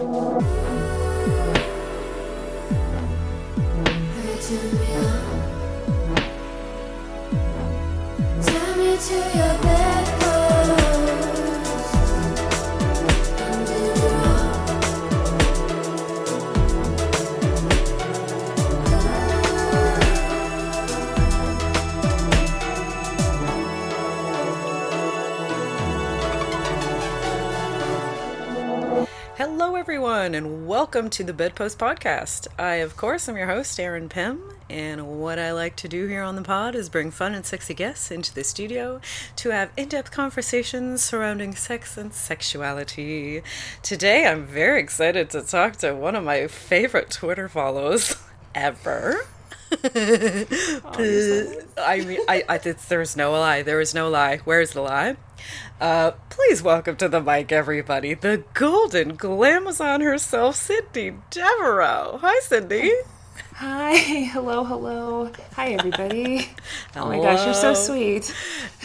Hello, everyone, and welcome to the Bedpost Podcast. I, of course, am your host, Erin Pym, and what I like to do here on the pod is bring fun and sexy guests into the studio to have in depth conversations surrounding sex and sexuality. Today, I'm very excited to talk to one of my favorite Twitter follows ever. I mean, I, I, there's no lie. There is no lie. Where's the lie? Uh, please welcome to the mic, everybody, the golden glamazon herself, Sydni Deveraux. Hi, Sydni. Hi, hello, hello. Hi, everybody. oh my gosh, you're so sweet.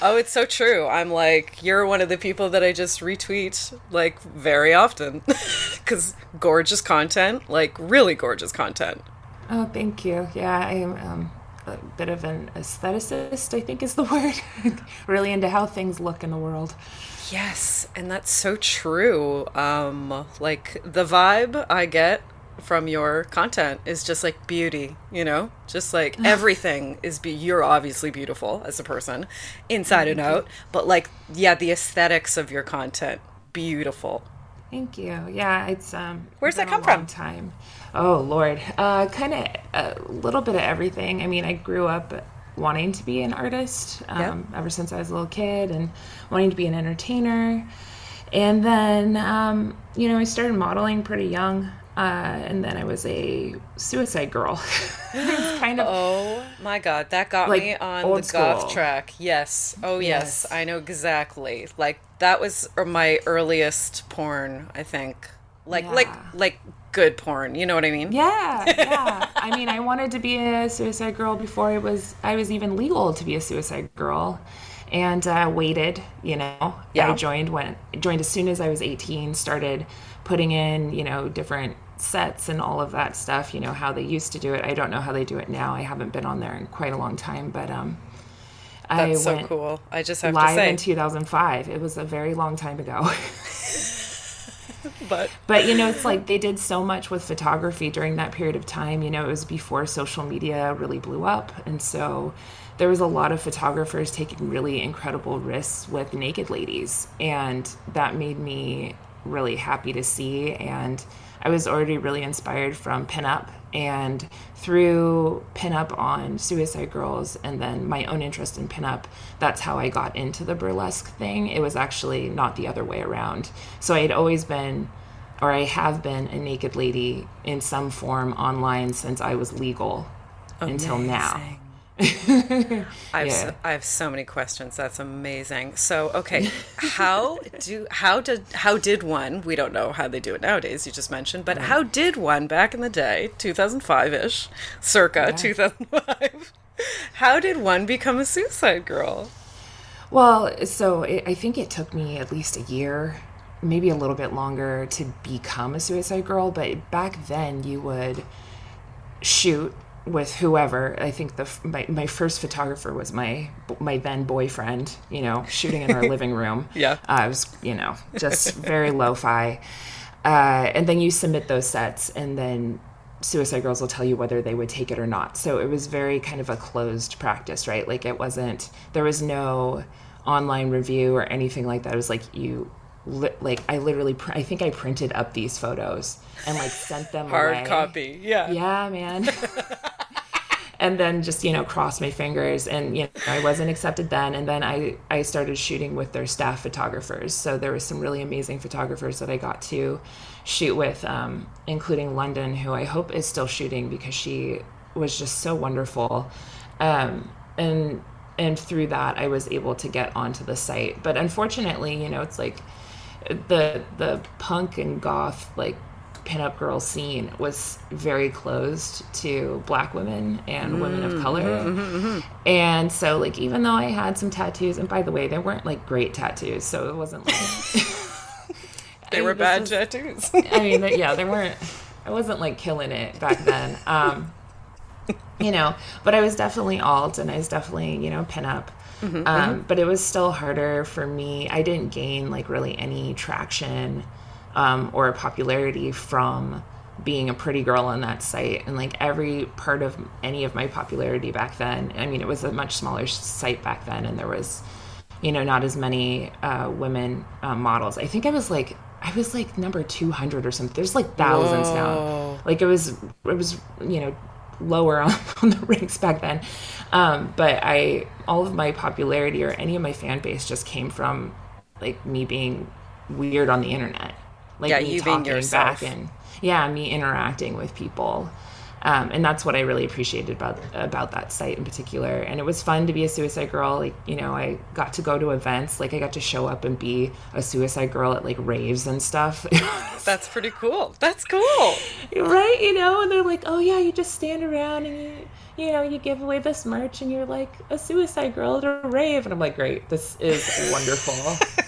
Oh, it's so true. I'm like, you're one of the people that I just retweet like very often because gorgeous content, like really gorgeous content. Oh, thank you. Yeah, I am. Um, a bit of an aestheticist, I think is the word. really into how things look in the world. Yes, and that's so true. Um, like the vibe I get from your content is just like beauty, you know? Just like everything is be you're obviously beautiful as a person, inside and out, but like yeah, the aesthetics of your content, beautiful. Thank you. Yeah, it's um Where's that come from? Time. Oh Lord, uh, kind of a little bit of everything. I mean, I grew up wanting to be an artist um, yep. ever since I was a little kid, and wanting to be an entertainer. And then, um, you know, I started modeling pretty young. Uh, and then I was a suicide girl. kind of. Oh my god, that got like me on the school. goth track. Yes. Oh yes. yes, I know exactly. Like that was my earliest porn. I think. Like yeah. like like good porn. You know what I mean? Yeah, yeah. I mean, I wanted to be a suicide girl before it was I was even legal to be a suicide girl, and uh, waited. You know, yeah. I joined when joined as soon as I was 18. Started putting in you know different sets and all of that stuff. You know how they used to do it. I don't know how they do it now. I haven't been on there in quite a long time, but um. That's I so cool. I just have live to say. in 2005. It was a very long time ago. but but you know it's like they did so much with photography during that period of time. You know it was before social media really blew up. And so there was a lot of photographers taking really incredible risks with naked ladies. And that made me really happy to see. And I was already really inspired from pinup and through pinup on Suicide Girls and then my own interest in pinup, that's how I got into the burlesque thing. It was actually not the other way around. So I had always been, or I have been, a naked lady in some form online since I was legal Amazing. until now. I have yeah. so, I have so many questions. That's amazing. So, okay, how do how did how did one? We don't know how they do it nowadays. You just mentioned, but right. how did one back in the day, two thousand five ish, circa yeah. two thousand five? How did one become a suicide girl? Well, so it, I think it took me at least a year, maybe a little bit longer, to become a suicide girl. But back then, you would shoot with whoever. I think the my, my first photographer was my my then boyfriend. You know, shooting in our living room. Yeah, uh, I was you know just very lo-fi. Uh, and then you submit those sets, and then Suicide Girls will tell you whether they would take it or not. So it was very kind of a closed practice, right? Like it wasn't. There was no online review or anything like that. It was like you li- like I literally pr- I think I printed up these photos and like sent them hard away. copy. Yeah. Yeah, man. and then just you know cross my fingers and you know I wasn't accepted then and then I I started shooting with their staff photographers. So there was some really amazing photographers that I got to shoot with um, including London who I hope is still shooting because she was just so wonderful. Um, and and through that I was able to get onto the site. But unfortunately, you know, it's like the the punk and goth like pinup girl scene was very closed to black women and mm, women of color. Mm-hmm, mm-hmm, mm-hmm. And so like even though I had some tattoos and by the way, they weren't like great tattoos, so it wasn't like they I were bad this tattoos. I mean, yeah, they weren't. I wasn't like killing it back then. Um, you know, but I was definitely alt, and I was definitely you know pinup. um, But it was still harder for me. I didn't gain like really any traction um, or popularity from being a pretty girl on that site. And like every part of any of my popularity back then i mean it was a much smaller site back then and there was you know not as many uh, women uh, models. I think i was like i was like number 200 or something. There's like thousands now. Like it was it was you know lower on, on the ranks back then. Um, but i all of my popularity or any of my fan base just came from like me being weird on the internet like Yeah, me you being talking yourself. back and yeah me interacting with people um, and that's what I really appreciated about about that site in particular. And it was fun to be a suicide girl. Like you know, I got to go to events. Like I got to show up and be a suicide girl at like raves and stuff. That's pretty cool. That's cool. right? You know, and they're like, "Oh yeah, you just stand around and you, you know, you give away this merch, and you're like a suicide girl at a rave." And I'm like, "Great, this is wonderful."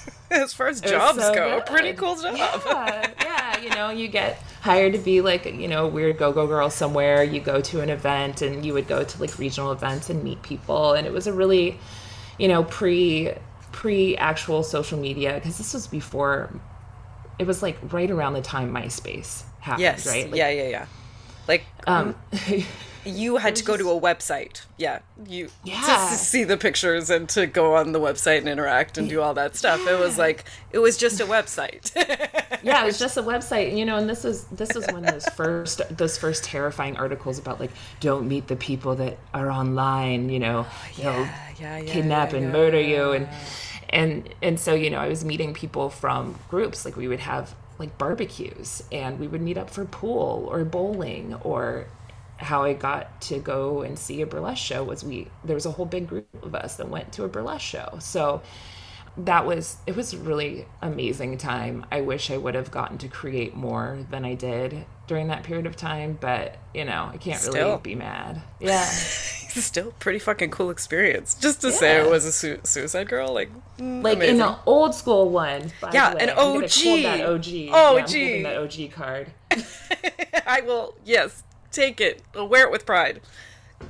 As far as jobs so go, good. pretty cool job. yeah, yeah, you know, you get hired to be like, you know, a weird go-go girl somewhere. You go to an event and you would go to like regional events and meet people, and it was a really, you know, pre pre actual social media because this was before. It was like right around the time MySpace happened, Yes. right? Like, yeah, yeah, yeah. Like Um, you had to go to a website. Yeah. You Yeah. to see the pictures and to go on the website and interact and do all that stuff. It was like it was just a website. yeah, it was just a website, you know, and this was this was when those first those first terrifying articles about like don't meet the people that are online, you know, they'll yeah, yeah, kidnap yeah, and yeah. murder you and and and so you know, I was meeting people from groups like we would have like barbecues and we would meet up for pool or bowling or how I got to go and see a burlesque show was we there was a whole big group of us that went to a burlesque show. So that was it was a really amazing time. I wish I would have gotten to create more than I did during that period of time, but you know, I can't Still. really be mad. Yeah. Still pretty fucking cool experience. Just to say Yeah. it was a su- suicide girl, like mm, Like amazing. in the old school one. by Yeah, the way. an I'm OG. that OG. OG. Yeah, I'm that OG card. I will, yes, take it. Wear it with pride.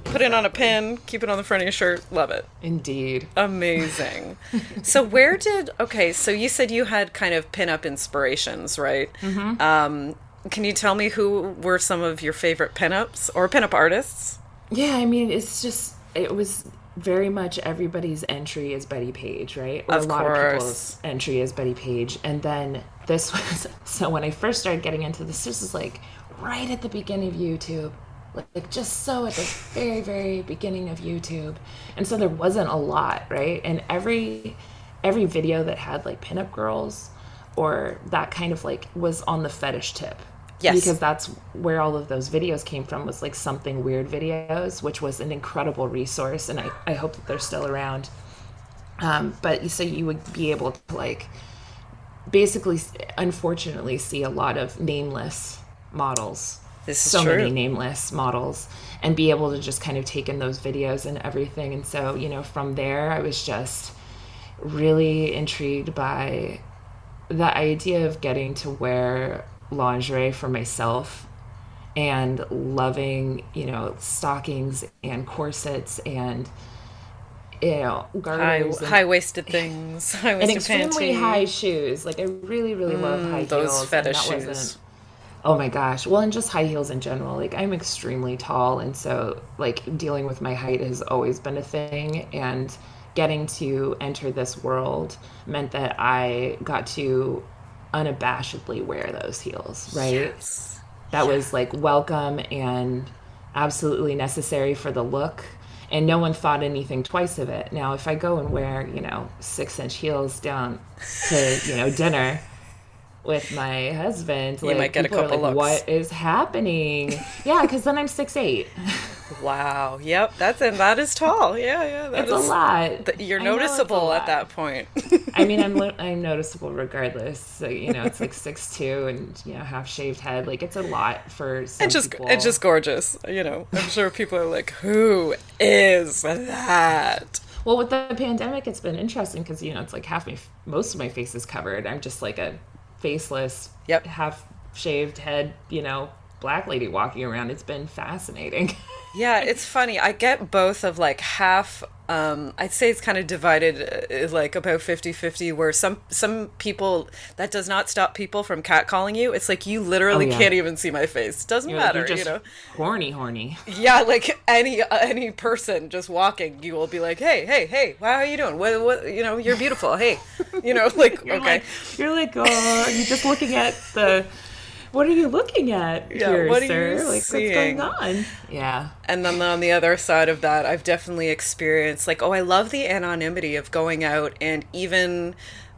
Put it on a pin, keep it on the front of your shirt. Love it. Indeed. Amazing. so where did okay? So you said you had kind of pin-up inspirations, right? Mm-hmm. Um, can you tell me who were some of your favorite pin-ups or pin-up artists? Yeah, I mean, it's just it was very much everybody's entry is Bettie Page, right? Or Of a lot of course. people's entry is Bettie Page, and then this was so when I first started getting into this, this was like right at the beginning of YouTube, like, like just so at the very very beginning of YouTube, and so there wasn't a lot, right? And every every video that had like pinup girls or that kind of like was on the fetish tip Yes. because that's where all of those videos came from was like something weird videos which was an incredible resource and i, I hope that they're still around um, but so you would be able to like basically unfortunately see a lot of nameless models This is so true. many nameless models and be able to just kind of take in those videos and everything and so you know from there i was just really intrigued by the idea of getting to wear lingerie for myself and loving, you know, stockings and corsets and you know, High garters and, high-waisted things, and high-waisted extremely panties. high shoes. Like I really, really love high Mm, those heels. fetish and that shoes. Oh my gosh. Well, and just high heels in general. Like I'm extremely tall and so like dealing with my height has always been a thing and getting to enter this world meant that I got to unabashedly wear those heels, right? Yes. That was like welcome and absolutely necessary for the look. And no one thought anything twice of it. Now, if I go and wear, you know, six inch heels down to, you know, dinner with my husband, like, might get a couple like, looks. what is happening? yeah, because then I'm six eight. Wow. Yep. That's and that is tall. Yeah, yeah. That It's a lot. th- You're I it's noticeable at that point. I mean, I'm I'm noticeable regardless. So you know, it's like six two and you know half shaved head. Like it's a lot for some just people. and just gorgeous. You know, I'm sure people are like, "Who is that?" Well, with the pandemic, it's been interesting because you know it's like half my, most of my face is covered. I'm just like a faceless, Yep. half shaved head, you know, black lady walking around. It's been fascinating. Yeah, it's funny. I get both of like half um I'd say it's kind of divided uh, like about 50-50 where some some people that does not stop people from catcalling you. It's like you literally Oh, yeah. can't even see my face. Doesn't You're matter, you know. horny, horny. Yeah, like any any person just walking, you will be like, "Hey, hey, hey, wow, are you doing? What what you know, you're beautiful. Hey." You know, like You're okay. like, you're like, oh, you're just looking at the. What are you looking at Yeah, here, what are you like, seeing? what's going on? Yeah. And then on the other side of that, I've definitely experienced like, oh, I love the anonymity of going out and even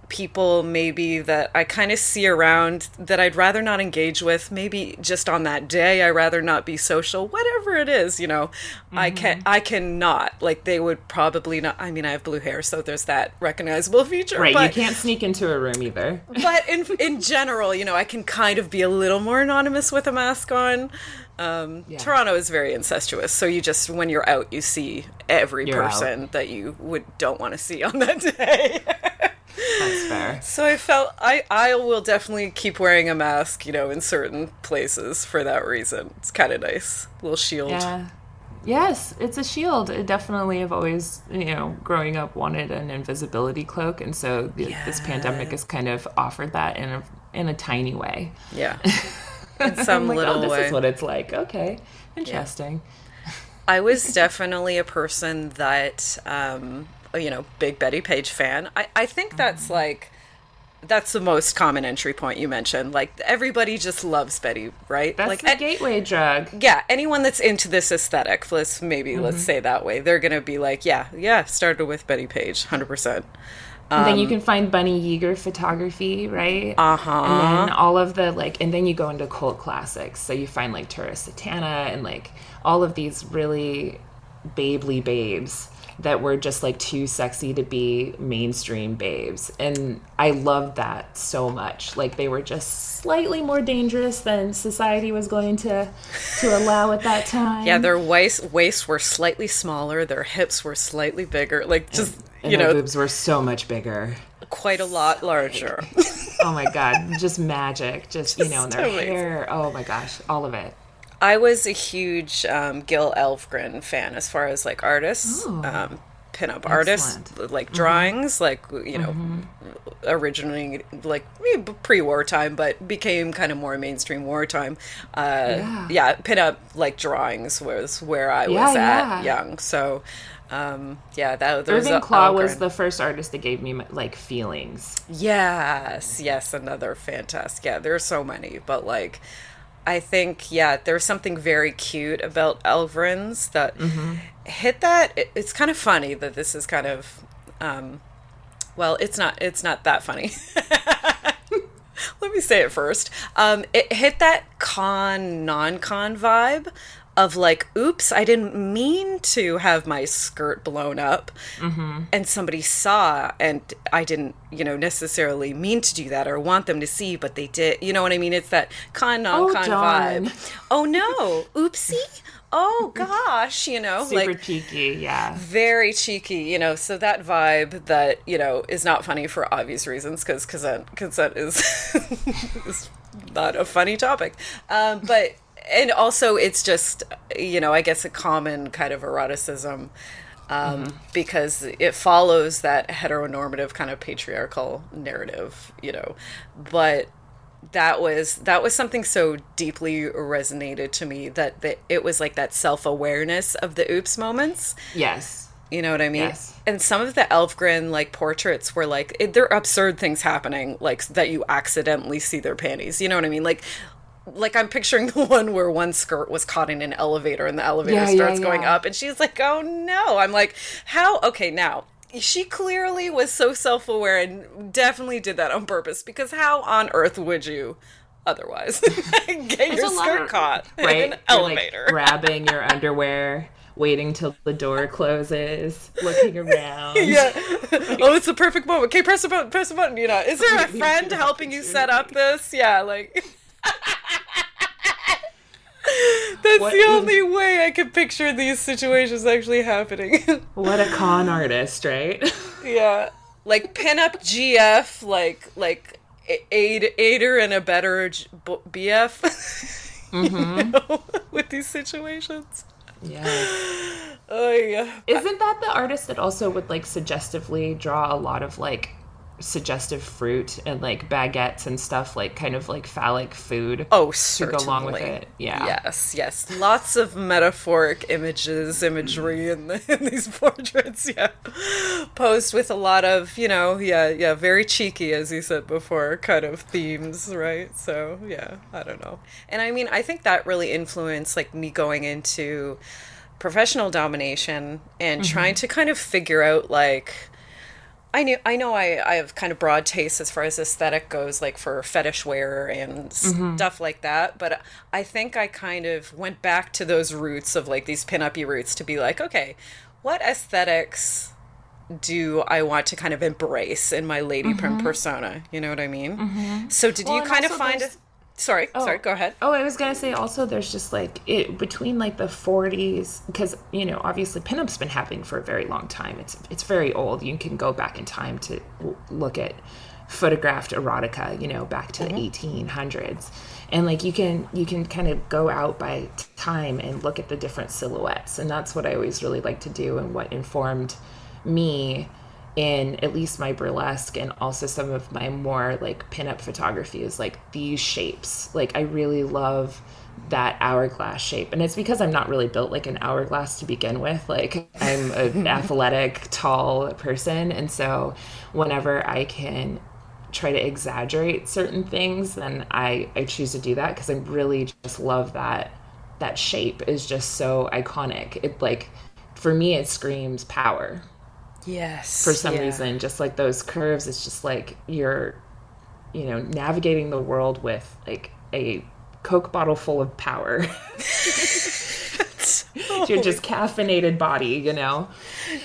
people maybe that I kind of see around that I'd rather not engage with, maybe just on that day I rather not be social, whatever it is, you know. I mm-hmm. can I cannot. Like they would probably not I mean, I have blue hair, so there's that recognizable feature. Right. but, you can't sneak into a room either. but in in general, you know, I can kind of be a little more anonymous with a mask on. Um, Yeah. Toronto is very incestuous, so you just when you're out, you see every You're out. person that you would don't want to see on that day. That's fair. so I felt I I will definitely keep wearing a mask, you know, in certain places for that reason. It's kind of nice, little shield. Yeah. Yes, it's a shield. It definitely have always, you know, growing up wanted an invisibility cloak, and so the, this pandemic has kind of offered that in a in a tiny way. Yeah, in some like, little oh, this way. is what it's like. Okay, interesting. I was definitely a person that, um, you know, big Bettie Page fan. I, I think that's like, that's the most common entry point you mentioned. Like everybody just loves Betty, right? That's like the an- gateway drug. yeah, anyone that's into this aesthetic, let's maybe Mm-hmm. let's say that way, they're gonna be like, yeah, yeah, started with Betty Page, hundred percent. And then you Um, can find Bunny Yeager photography, right? Uh huh. And then all of the like, and then you go into cult classics. So you find like Tura Satana and like all of these really babely babes that were just like too sexy to be mainstream babes. And I loved that so much. Like they were just slightly more dangerous than society was going to to allow at that time. Yeah, their waist waists were slightly smaller, their hips were slightly bigger, like just and you know, boobs were so much bigger. quite a lot larger. Oh my god, just magic. Just, you know, and their amazing. hair. Oh my gosh, all of it. I was a huge um, Gil Elvgren fan as far as like artists, um, pinup artists, like drawings, like you know, originally like pre-war time, but became kind of more mainstream wartime. Uh, Yeah. yeah. pinup like drawings was where I was at yeah. young. So um, yeah, that there was Irving Klaw was the first artist that gave me like feelings. Yes, yes, another fantastic. Yeah, there's so many, but like, I think yeah, there's something very cute about Elvgren's that hit that. It, it's kind of funny that this is kind of, um, well, it's not. It's not that funny. Let me say it first. Um, it hit that con non-con vibe of like, oops, I didn't mean to have my skirt blown up, and somebody saw, and I didn't, you know, necessarily mean to do that or want them to see, but they did. You know what I mean? It's that con non-con darn. vibe. Oh no, oopsie. Oh gosh, you know, Super like cheeky, yeah. very cheeky, you know. So that vibe that you know is not funny for obvious reasons because consent consent is is not a funny topic, um, but and also it's just you know I guess a common kind of eroticism. Um, Because it follows that heteronormative kind of patriarchal narrative, you know, but that was that was something so deeply resonated to me that, that it was like that self-awareness of the oops moments Yes. you know what i mean Yes. and some of the Elvgren like portraits were like it, they're absurd things happening like that you accidentally see their panties you know what i mean like like i'm picturing the one where one skirt was caught in an elevator and the elevator Yeah, yeah, starts going yeah. up and she's like oh no i'm like how okay now she clearly was so self-aware and definitely did that on purpose because how on earth would you otherwise get your skirt of- caught Right? in an You're, like, elevator grabbing your underwear, waiting till the door closes, looking around. yeah. Oh, it's the perfect moment. Okay, press a button. Press a button. You know, is there a friend helping you set up this? Yeah, like. That's What the is- only way I can picture these situations actually happening. What a con artist, right? yeah, like pinup GF, like like aid aider and a better BF mm-hmm. you know, with these situations. Yeah. Oh yeah. Isn't that the artist that also would like suggestively draw a lot of like suggestive fruit and like baguettes and stuff like kind of like phallic food oh certainly. to go along with it. Yeah. Yes yes. Lots of metaphoric images imagery in, the, in these portraits yeah. Posed with a lot of you know yeah yeah very cheeky as you said before kind of themes right? So yeah i don't know. And i mean i think that really influenced like me going into professional domination and mm-hmm. trying to kind of figure out like I knew I know I, I have kind of broad tastes as far as aesthetic goes, like for fetish wear and mm-hmm. stuff like that. But I think I kind of went back to those roots of like these pinup roots to be like, okay, what aesthetics do I want to kind of embrace in my lady mm-hmm. persona? You know what I mean? Mm-hmm. So did well, you kind of find it? Sorry oh. sorry go ahead. Oh i was gonna say also there's just like it between like the 40s because you know obviously pinup's been happening for a very long time. It's it's very old. You can go back in time to look at photographed erotica you know back to mm-hmm. the 1800s and like you can you can kind of go out by time and look at the different silhouettes. And that's what i always really like to do and what informed me in at least my burlesque and also some of my more like pinup photography is like these shapes. Like I really love that hourglass shape. And it's because I'm not really built like an hourglass to begin with. Like I'm an athletic, tall person. And so whenever I can try to exaggerate certain things, then I, I choose to do that because I really just love that that shape is just so iconic. It like for me it screams power. Yes. For some yeah. reason, just like those curves, it's just like you're, you know, navigating the world with like a Coke bottle full of power. You're just caffeinated body, you know.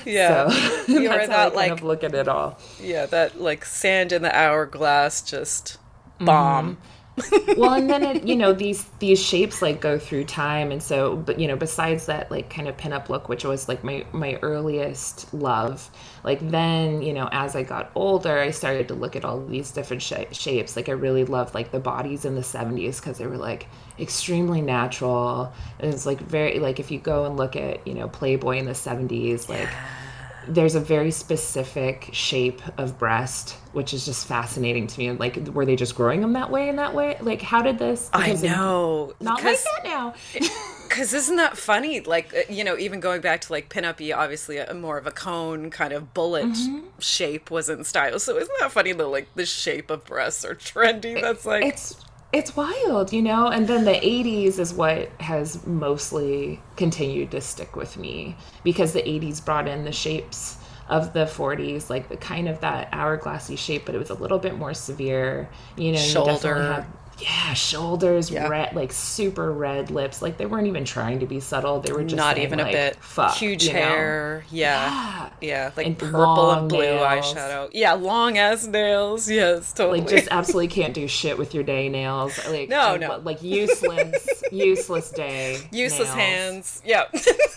Yeah, so, you that's that, how I kind like, of look at it all. Yeah, that like sand in the hourglass, just bomb. Mm-hmm well and then it you know these these shapes like go through time and so but you know besides that like kind of pinup look which was like my my earliest love like then you know as i got older i started to look at all these different sh- shapes. Like i really loved like the bodies in the 70s because they were like extremely natural and it's like very like if you go and look at you know playboy in the 70s like yeah there's a very specific shape of breast which is just fascinating to me like were they just growing them that way in that way? Like how did this i know. Not like that now. because isn't that funny? Like uh, you know even going back to like pinup obviously a, more of a cone kind of bullet mm-hmm. shape was in style. So isn't that funny that like the shape of breasts are trendy? That's like it's it's wild, you know? And then the 80s is what has mostly continued to stick with me because the 80s brought in the shapes of the 40s, like the kind of that hourglassy shape, but it was a little bit more severe. You know, shoulder. You definitely have yeah, shoulders, yeah. red, like super red lips. Like they weren't even trying to be subtle. They were just not saying, even like, a bit. Fuck, huge hair. Yeah. yeah, yeah, like and purple and blue nails. eyeshadow. Yeah, long ass nails. Yes, totally. Like just absolutely can't do shit with your day nails. Like no, no, like useless, useless day. Useless nails. hands. Yeah.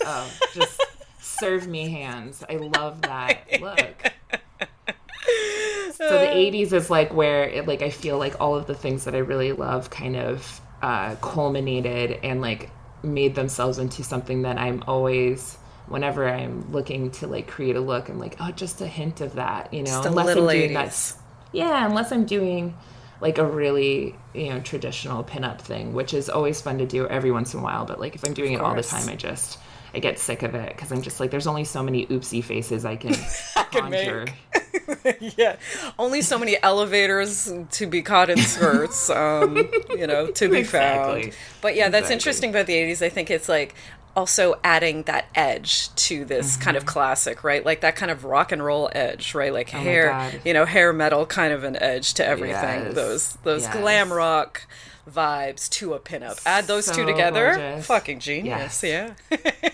oh, just serve me hands. I love that look so the 80s is like where it, like i feel like all of the things that i really love kind of uh, culminated and like made themselves into something that i'm always whenever i'm looking to like create a look i'm like oh just a hint of that you know just unless i'm doing 80s. that yeah unless i'm doing like a really you know traditional pinup thing which is always fun to do every once in a while but like if i'm doing it all the time i just I get sick of it because I'm just like, there's only so many oopsie faces I can, I can conjure. yeah, only so many elevators to be caught in skirts, um, you know, to be exactly. found. But yeah, that's exactly. interesting about the '80s. I think it's like also adding that edge to this mm-hmm. kind of classic, right? Like that kind of rock and roll edge, right? Like oh hair, you know, hair metal kind of an edge to everything. Yes. Those those yes. glam rock vibes to a pinup. Add those So two together, gorgeous. fucking genius. Yeah.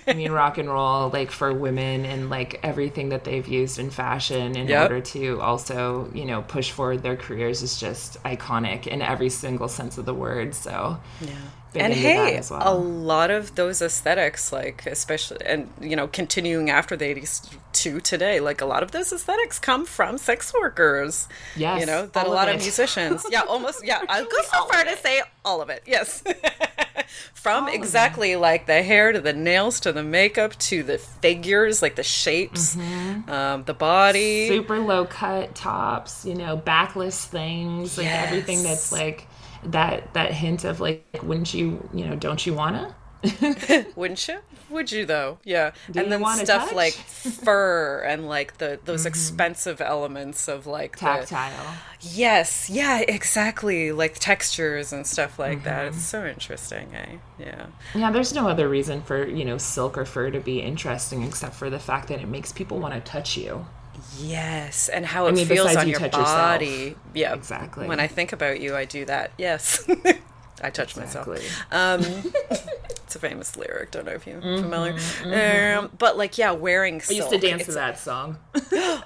I mean, rock and roll, like for women and like everything that they've used in fashion in Yep. order to also, you know, push forward their careers is just iconic in every single sense of the word. So, Yeah. And hey, as a lot of those aesthetics, like especially, and you know, continuing after the '80s to today, like a lot of those aesthetics come from sex workers. Yes, you know that a all of lot of musicians, yeah, almost, yeah. I'll go so far to say all of it. Yes, from All exactly like the hair to the nails to the makeup to the figures, like the shapes, Mm-hmm. um, the body. super low cut tops, you know, backless things, like everything that's like that that hint of like wouldn't you, you know, don't you wanna? Wouldn't you? Would you though? Yeah. Do and then stuff touch? Mm-hmm. like fur and like the those expensive elements of like the, Tactile. yes, yeah, exactly, like textures and stuff like that. Mm-hmm. It's so interesting, eh? Yeah. Yeah, there's no other reason for, you know, silk or fur to be interesting except for the fact that it makes people want to touch you. Yes, and how it mean, feels on you your touch yourself. body. Yeah, Exactly. When I think about you, I do that. Yes, I touch myself. Um, it's a famous lyric. Don't know if you're familiar. Um, but like, yeah, wearing. Mm-hmm, I used to dance to that song.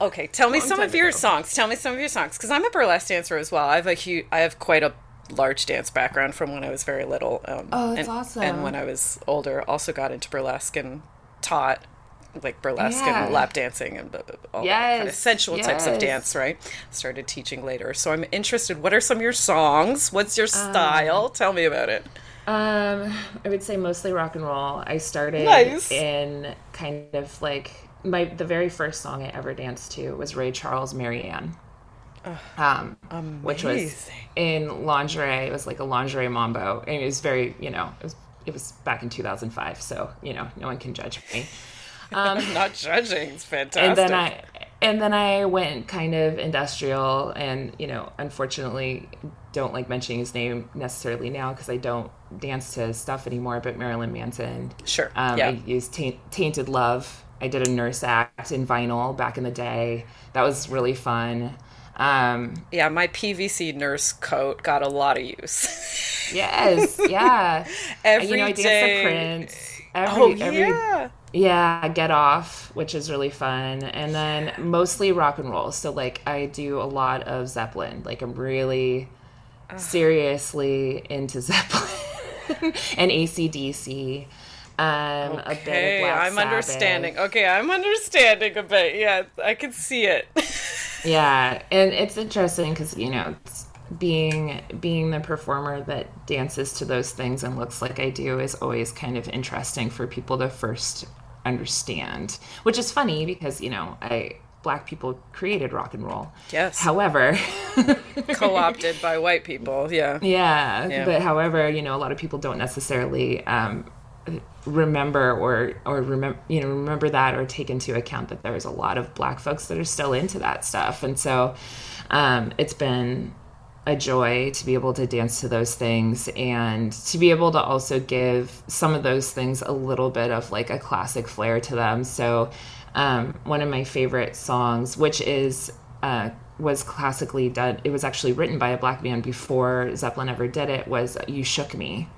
Okay, tell me some of your ago. songs. Tell me some of your songs because I'm a burlesque dancer as well. I have a huge, I have quite a large dance background from when I was very little. Um, Oh, that's and, awesome. And when I was older, also got into burlesque and taught like burlesque Yeah. and lap dancing and all that kind of Yes, sensual types of dance. Right? Started teaching later, so I'm interested. What are some of your songs? What's your style? tell me about it. Um, I would say mostly rock and roll. I started Nice. in kind of like my the very first song I ever danced to was Ray Charles Mary Ann. Um, which was in lingerie. It was like a lingerie mambo, and it was very, you know, it was it was back in 2005, so you know, no one can judge me. I'm not judging. It's fantastic. and then I and then I went kind of industrial, and you know, unfortunately, don't like mentioning his name necessarily now because I don't dance to stuff anymore. But Marilyn Manson, Sure, um, yeah. I used Taint, Tainted Love. I did a nurse act in vinyl back in the day. That was really fun. Um, yeah, my PVC nurse coat got a lot of use. yes, yeah. Every you know, I danced day- Prince. Every, oh every yeah. Yeah, Get Off, which is really fun. And then mostly rock and roll. So, like, I do a lot of Zeppelin. Like, I'm really seriously into Zeppelin and ACDC. Um, a bit of Okay, I'm Sabbath. understanding. Okay, I'm understanding a bit. Yeah, I can see it. Yeah, and it's interesting because you know, it's being being the performer that dances to those things and looks like I do is always kind of interesting for people to first understand. Which is funny because you know, I black people created rock and roll. Yes. However, Co-opted by white people. Yeah. yeah, Yeah. but however, you know, a lot of people don't necessarily um, remember or or remember you know remember that or take into account that there's a lot of black folks that are still into that stuff and so um, it's been a joy to be able to dance to those things and to be able to also give some of those things a little bit of like a classic flair to them. So um, one of my favorite songs which is uh, was classically done it was actually written by a black man before zeppelin ever did it was you shook me.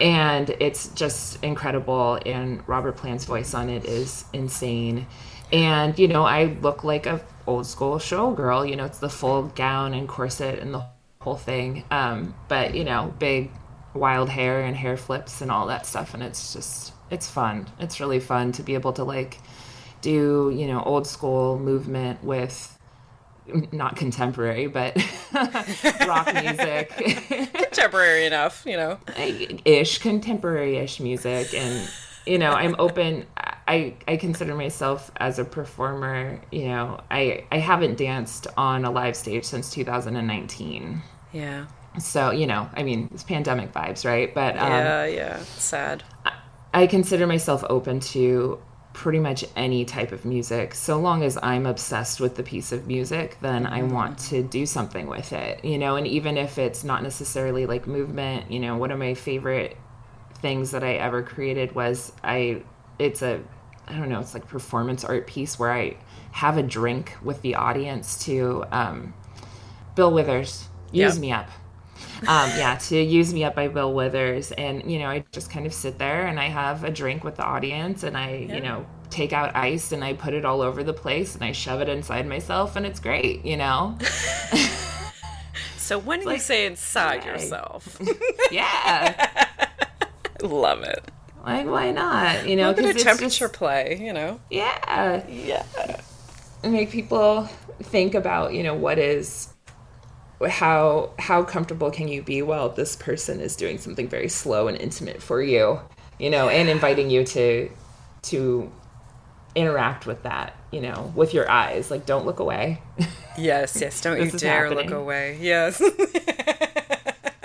And it's just incredible and robert plant's voice on it is insane. And you know i look like a old school showgirl you know it's the full gown and corset and the whole thing. Um, but you know big wild hair and hair flips and all that stuff. And it's just it's fun. It's really fun to be able to like do you know old school movement with not contemporary but rock music. Contemporary enough, you know. ish contemporary-ish music. And you know i'm open i i consider myself as a performer you know i i haven't danced on a live stage since 2019 Yeah. so you know i mean it's pandemic vibes right but um, Yeah, yeah. Sad. I consider myself open to pretty much any type of music. So long as I'm obsessed with the piece of music, then I want to do something with it, you know, and even if it's not necessarily like movement, you know, one of my favorite things that I ever created was I it's a I don't know, it's like performance art piece where I have a drink with the audience to um Bill Withers, use Yeah. me up. Um, yeah, to Use Me Up by Bill Withers. And, you know, I just kind of sit there and I have a drink with the audience and I, yeah. you know, take out ice and I put it all over the place and I shove it inside myself and it's great, you know? so when do you say inside yourself? yeah. Love it. Like, why not? You know, because temperature just, play, you know? Yeah. Yeah. Make people think about, you know, what is how how comfortable can you be while this person is doing something very slow and intimate for you you know and inviting you to to interact with that you know with your eyes like don't look away yes yes don't you dare happening. look away yes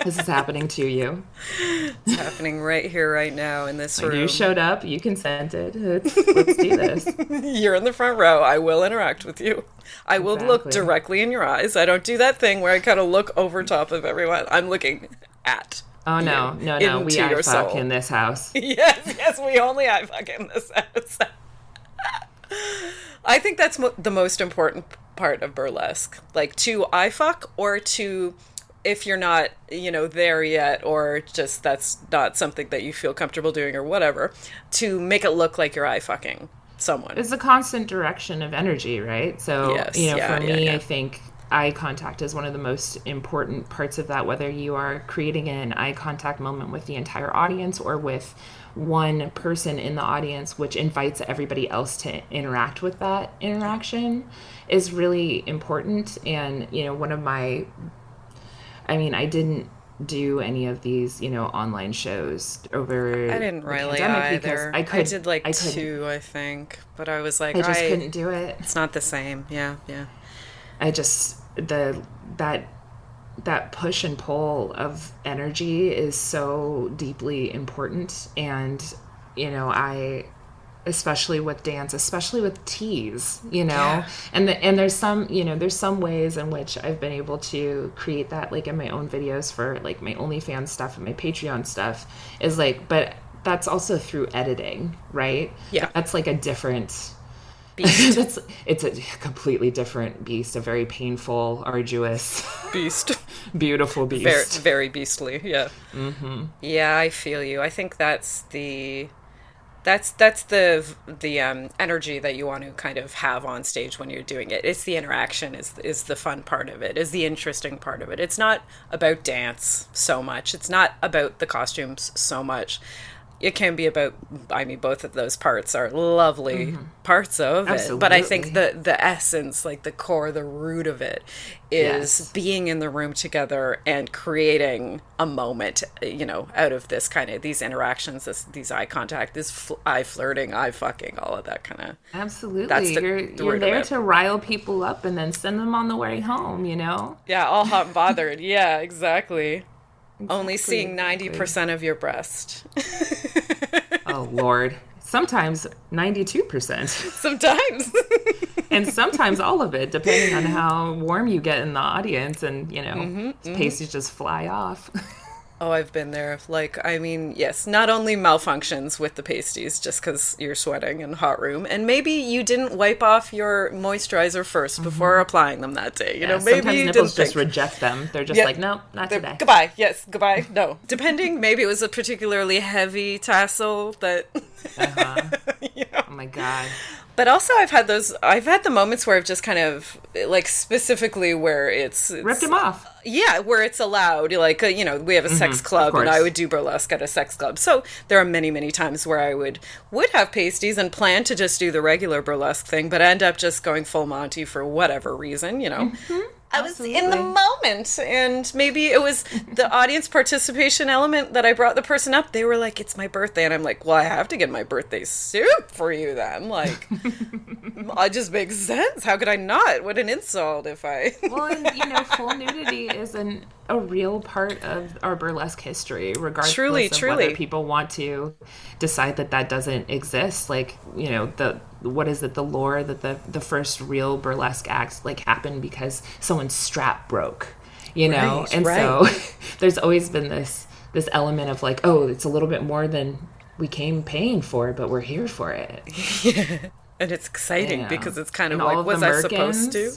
this is happening to you it's happening right here right now in this room you showed up you consented let's, let's do this you're in the front row i will interact with you I will exactly. look directly in your eyes. I don't do that thing where I kind of look over top of everyone. I'm looking at. Oh no, no, no! We eye fuck soul. in this house. yes, yes, we only eye fuck in this house. I think that's mo- the most important part of burlesque, like to eye fuck or to if you're not, you know, there yet, or just that's not something that you feel comfortable doing, or whatever, to make it look like you're eye fucking someone. It's a constant direction of energy, right? So, yes, you know, yeah, for me, yeah, yeah. I think eye contact is one of the most important parts of that, whether you are creating an eye contact moment with the entire audience or with one person in the audience, which invites everybody else to interact with that interaction, is really important. And, you know, one of my, I mean, I didn't do any of these, you know, online shows over. I didn't really either. I, could, I did like I two, I think, but I was like, I just I, couldn't do it. It's not the same. Yeah, yeah. I just the that that push and pull of energy is so deeply important, and you know, I especially with dance especially with tease you know? Yeah. and the, and there's some you know there's some ways in which i've been able to create that like in my own videos for like my onlyfans stuff and my patreon stuff is like but that's also through editing right? Yeah. That's like a different beast. That's it's a completely different beast a very painful arduous beast. beautiful beast. very, very beastly yeah. Mm-hmm. yeah i feel you. I think that's the that's that's the the um, energy that you want to kind of have on stage when you're doing it. It's the interaction is is the fun part of it. Is the interesting part of it. It's not about dance so much. It's not about the costumes so much it can be about i mean both of those parts are lovely mm-hmm. parts of Absolutely. it but i think the the essence like the core the root of it is yes. being in the room together and creating a moment you know out of this kind of these interactions this these eye contact this fl- eye flirting eye fucking all of that kind of absolutely that's the, you're, the you're there to rile people up and then send them on the way home you know yeah all hot and bothered yeah exactly Exactly. Only seeing 90% of your breast. oh, Lord. Sometimes 92%. Sometimes. and sometimes all of it, depending on how warm you get in the audience and, you know, mm-hmm, pasties mm-hmm. just fly off. Oh, I've been there. Like, I mean, yes, not only malfunctions with the pasties just because you're sweating in hot room, and maybe you didn't wipe off your moisturizer 1st mm-hmm. before applying them that day. You yeah, know, maybe sometimes you nipples just think. reject them. They're just like, no, not today. Goodbye. Yes, goodbye. No. Depending, maybe it was a particularly heavy tassel that. uh-huh. you know. Oh my god. But also, I've had those. I've had the moments where I've just kind of like specifically where it's, it's ripped him off. Yeah, where it's allowed. Like uh, you know, we have a sex mm-hmm, club, and I would do burlesque at a sex club. So there are many, many times where I would would have pasties and plan to just do the regular burlesque thing, but end up just going full Monty for whatever reason. You know. Mm-hmm. I was Absolutely. in the moment, and maybe it was the audience participation element that I brought the person up. They were like, "It's my birthday," and I'm like, "Well, I have to get my birthday suit for you then." Like, it just makes sense. How could I not? What an insult if I. well, and, you know, full nudity is an a real part of our burlesque history, regardless truly, of truly. whether people want to decide that that doesn't exist. Like, you know, the what is it the lore that the the first real burlesque act like happened because someone's strap broke you know right, and right. so there's always been this this element of like oh it's a little bit more than we came paying for but we're here for it yeah and it's exciting because it's kind of and like was i supposed to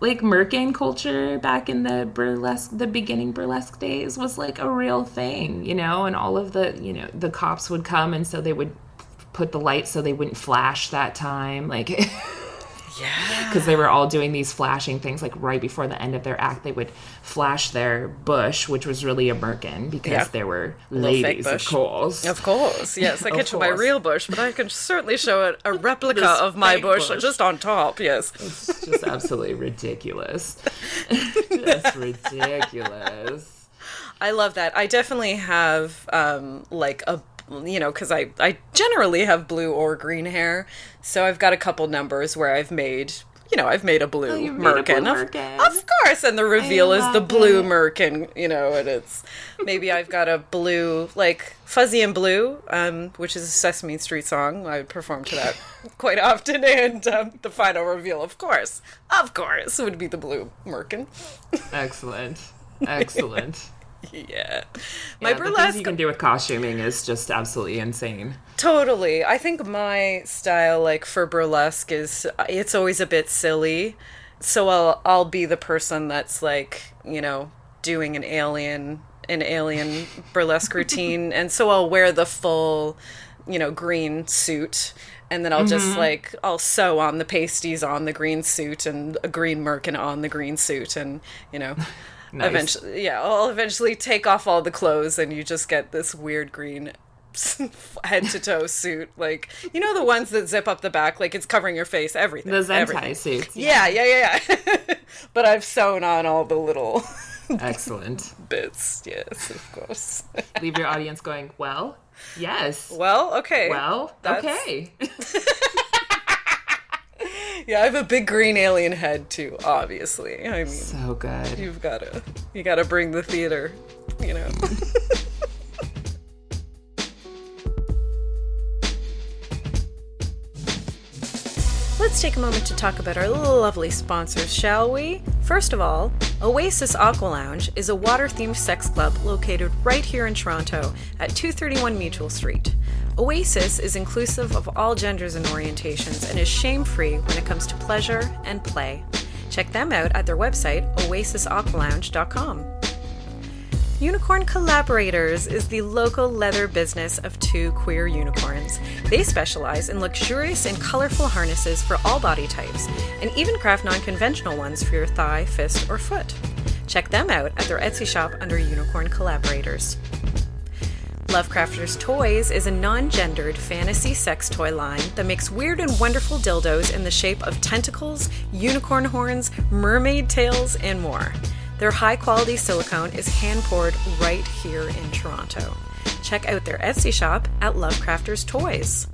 like merkin culture back in the burlesque the beginning burlesque days was like a real thing you know? And all of the you know the cops would come and so they would put the lights so they wouldn't flash that time like Yeah. because they were all doing these flashing things like right before the end of their act they would flash their bush which was really a merkin because Yeah. they were ladies of course Of course, yes. I Of can't show my real bush, but I can certainly show it a replica of my bush, bush. just on top. Yes. it's just absolutely ridiculous just ridiculous I love that. I definitely have um, like a you know because I I generally have blue or green hair, so I've got a couple numbers where I've made you know I've made a blue Oh, you've made a merkin. blue Of- merkin. Of, course, and the reveal is the blue it. merkin. You know, and it's maybe I've got a blue like fuzzy and blue, um, which is a Sesame Street song. I would perform to that quite often, and um, the final reveal, of course, of course, would be the blue merkin. excellent excellent yeah, my yeah, the things burlesque you can do with costuming is just absolutely insane Totally. I think my style, like for burlesque, is it's always a bit silly. So I'll I'll be the person that's like you know doing an alien an alien burlesque routine, and so I'll wear the full you know green suit. And then I'll just mm-hmm. like I'll sew on the pasties on the green suit and a green merkin on the green suit and you know Nice. eventually yeah I'll eventually take off all the clothes and you just get this weird green head to toe suit. Like you know the ones that zip up the back? Like it's covering your face everything. The zentai everything. suits yeah yeah yeah yeah. But i've sewn on all the little excellent. bits. Yes of course. Leave your audience going well yes. Well okay. Well that's- okay yeah i have a big green alien head too obviously i mean so good you've gotta you gotta bring the theater you know Let's take a moment to talk about our lovely sponsors, shall we? First of all, Oasis Aqua Lounge is a water themed sex club located right here in Toronto at 231 Mutual Street. Oasis is inclusive of all genders and orientations and is shame free when it comes to pleasure and play. Check them out at their website, oasisaqualounge.com. Unicorn Collaborators is the local leather business of two queer unicorns. They specialize in luxurious and colorful harnesses for all body types, and even craft non conventional ones for your thigh, fist, or foot. Check them out at their Etsy shop under Unicorn Collaborators. Lovecrafters Toys is a non gendered fantasy sex toy line that makes weird and wonderful dildos in the shape of tentacles, unicorn horns, mermaid tails, and more. Their high quality silicone is hand poured right here in Toronto. Check out their Etsy shop at Lovecrafters Toys.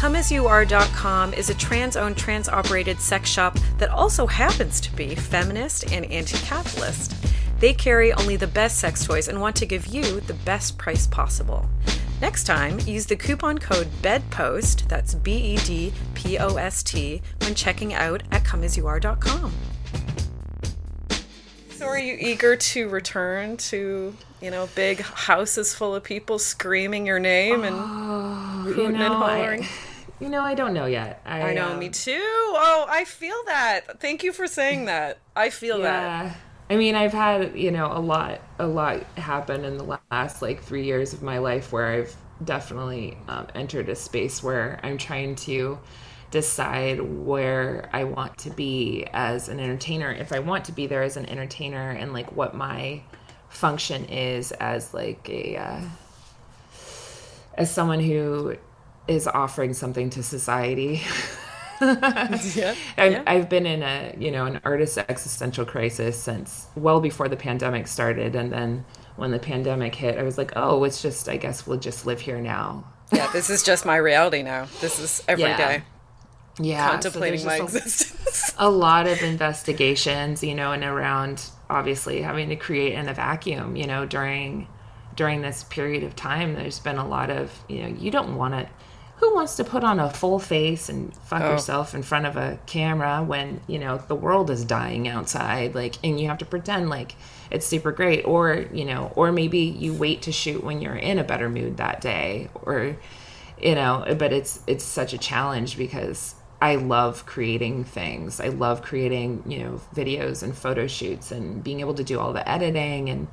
ComeAsYouAre.com is a trans owned, trans operated sex shop that also happens to be feminist and anti capitalist. They carry only the best sex toys and want to give you the best price possible. Next time, use the coupon code BEDPOST, that's B E D P O S T, when checking out at comeasyouare.com. So, are you eager to return to, you know, big houses full of people screaming your name and you hooting and know, hollering? I, you know, I don't know yet. I, I know, um, me too. Oh, I feel that. Thank you for saying that. I feel that. I mean, I've had, you know, a lot, a lot happen in the last like three years of my life where I've definitely um, entered a space where I'm trying to decide where I want to be as an entertainer, if I want to be there as an entertainer, and like what my function is as like a, uh, as someone who is offering something to society. Yeah. I've, yeah. I've been in a you know an artist existential crisis since well before the pandemic started and then when the pandemic hit i was like oh it's just i guess we'll just live here now yeah, this is just my reality now. This is every day Yeah. yeah contemplating so my existence. a, a lot of investigations you know and around obviously having to create in a vacuum you know during during this period of time there's been a lot of you know you don't want to who wants to put on a full face and fuck Oh. yourself in front of a camera when you know the world is dying outside like and you have to pretend like it's super great or you know or maybe you wait to shoot when you're in a better mood that day or you know but it's it's such a challenge because I love creating things. I love creating, you know, videos and photo shoots and being able to do all the editing and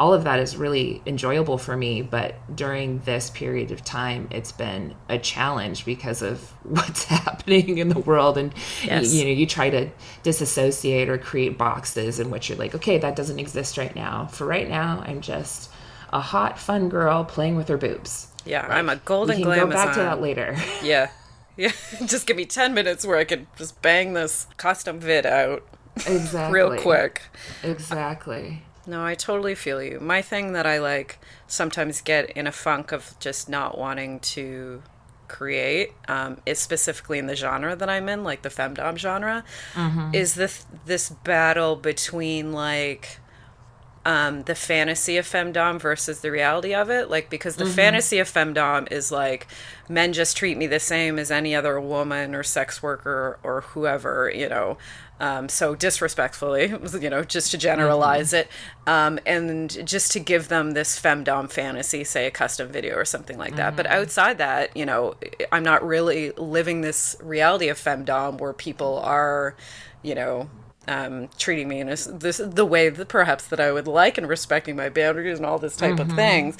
all of that is really enjoyable for me. But during this period of time, it's been a challenge because of what's happening in the world. And, yes. you, you know, you try to disassociate or create boxes in which you're like, okay, that doesn't exist right now. For right now, I'm just a hot, fun girl playing with her boobs. Yeah, like, I'm a golden we can Go back to that later. Yeah. Yeah, just give me 10 minutes where I can just bang this custom vid out. Exactly. Real quick. Exactly. No, I totally feel you. My thing that I like sometimes get in a funk of just not wanting to create um, is specifically in the genre that I'm in, like the femdom genre, mm-hmm. is this this battle between like um, the fantasy of femdom versus the reality of it. Like, because the mm-hmm. fantasy of femdom is like men just treat me the same as any other woman or sex worker or whoever, you know. Um, so disrespectfully, you know, just to generalize mm-hmm. it, um, and just to give them this femdom fantasy, say a custom video or something like that. Mm-hmm. But outside that, you know, I'm not really living this reality of femdom where people are, you know, um, treating me in a, this the way that perhaps that I would like and respecting my boundaries and all this type mm-hmm. of things.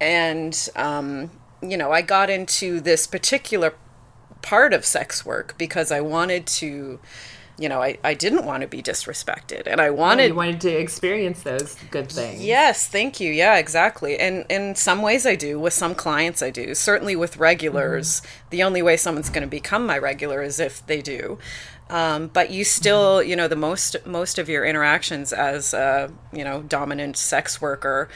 And um, you know, I got into this particular part of sex work because I wanted to you know, I, I didn't want to be disrespected and I wanted you wanted to experience those good things. Yes, thank you. Yeah, exactly. And in some ways I do, with some clients I do. Certainly with regulars, mm-hmm. the only way someone's going to become my regular is if they do. Um, but you still, you know, the most most of your interactions as a you know dominant sex worker,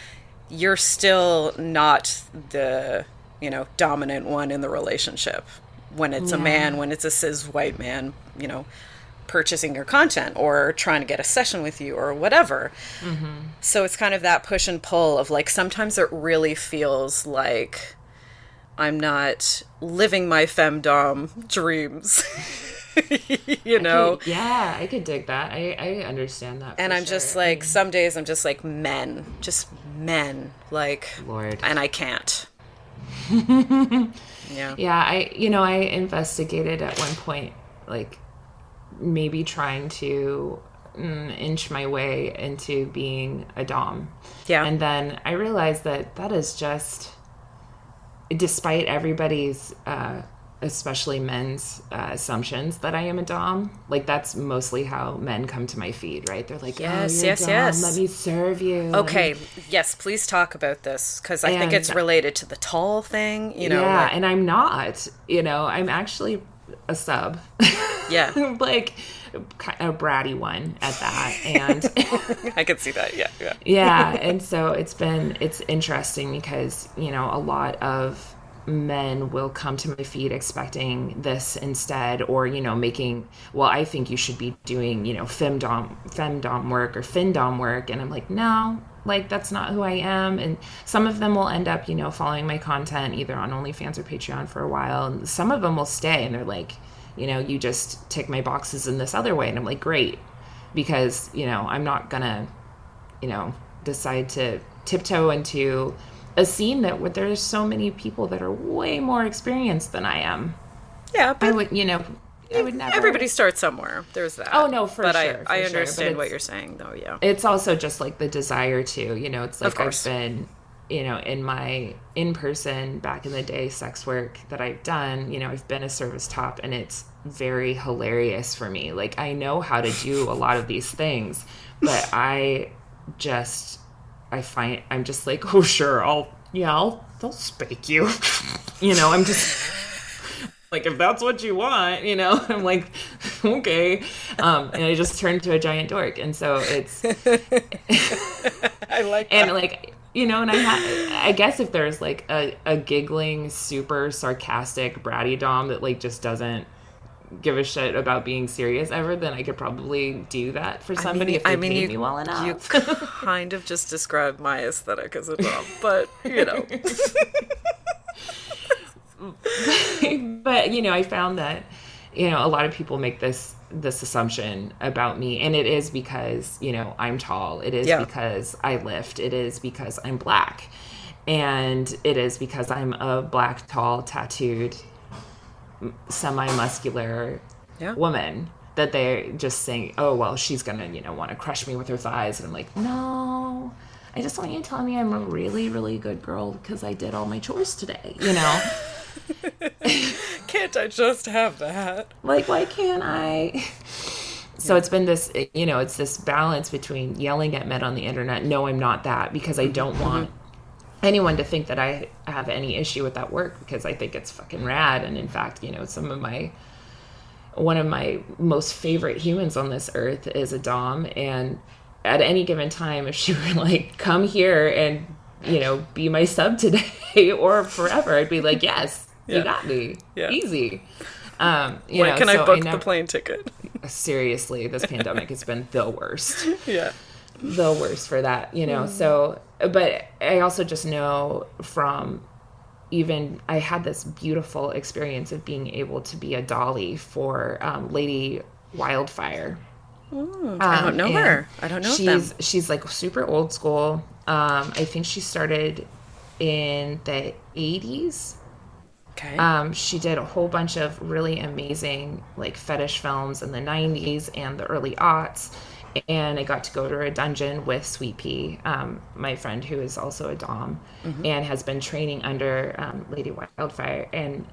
you're still not the you know dominant one in the relationship. When it's yeah. a man, when it's a cis white man, you know, purchasing your content or trying to get a session with you or whatever. Mm-hmm. So it's kind of that push and pull of like sometimes it really feels like I'm not living my femdom dreams. you know I could, yeah i could dig that i i understand that and i'm sure. just like some days i'm just like men just men like lord and i can't yeah yeah i you know i investigated at one point like maybe trying to mm, inch my way into being a dom yeah and then i realized that that is just despite everybody's uh especially men's uh, assumptions that I am a dom. Like that's mostly how men come to my feed, right? They're like, "Yes, oh, yes, yes. Let me serve you." Okay, yes, please talk about this because I think it's related to the tall thing. You know, yeah, like, and I'm not. You know, I'm actually a sub. Yeah, like a bratty one at that and i can see that yeah yeah yeah and so it's been it's interesting because you know a lot of men will come to my feed expecting this instead or you know making well i think you should be doing you know femdom femdom work or findom work and i'm like no like that's not who i am. And some of them will end up you know following my content either on onlyfans or patreon for a while. And some of them will stay and they're like you know you just tick my boxes in this other way. And i'm like great. Because you know i'm not gonna you know decide to tiptoe into a scene that where there's so many people that are way more experienced than I am. Yeah, but I would, you know, I would never. Everybody starts somewhere. There's that. Oh no, for but sure. But I, I understand what you're saying, though. Yeah. It's also just like the desire to, you know, it's like I've been, you know, in my in person back in the day sex work that I've done. You know, I've been a service top, and it's very hilarious for me. Like I know how to do a lot of these things, but I just I find I'm just like, oh sure, I'll yeah, I'll they'll spank you. you know, I'm just like if that's what you want, you know. I'm like, okay, um, and I just turned to a giant dork, and so it's. I like and like you know, and I ha- I guess if there's like a, a giggling, super sarcastic bratty dom that like just doesn't give a shit about being serious ever, then I could probably do that for somebody I mean, if they I mean, paid you, me well enough. You kind of just described my aesthetic as a dom, but you know. but you know, I found that you know a lot of people make this this assumption about me and it is because you know i'm tall it is yeah. because i lift it is because i'm black and it is because i'm a black tall tattooed semi-muscular Yeah. woman that they're just saying, "Oh, well, she's gonna, you know, want to crush me with her thighs," and I'm like, "No, I just want you to tell me I'm a really, really good girl because I did all my chores today." You know, Can't I just have that? like why can't I? So it's been this, you know, it's this balance between yelling at men on the internet. No, I'm not that because I don't mm-hmm. want anyone to think that I have any issue with that work because I think it's fucking rad. And in fact, you know, some of my one of my most favorite humans on this earth is a dom and at any given time if she were like come here and you know be my sub today or forever i'd be like yes Yeah. you got me Yeah. easy um you When know can so I book never- the plane ticket? seriously this pandemic has been the worst yeah. the worst for that, you know. So, but I also just know from even I had this beautiful experience of being able to be a dolly for um, Lady Wildfire. I don't know and her. I don't know she's them. she's like super old school. Um, I think she started in the eighties. Okay. Um, she did a whole bunch of really amazing like fetish films in the 90s and the early aughts. And I got to go to a dungeon with Sweet Pea, um, my friend who is also a Dom and has been training under um, Lady Wildfire. And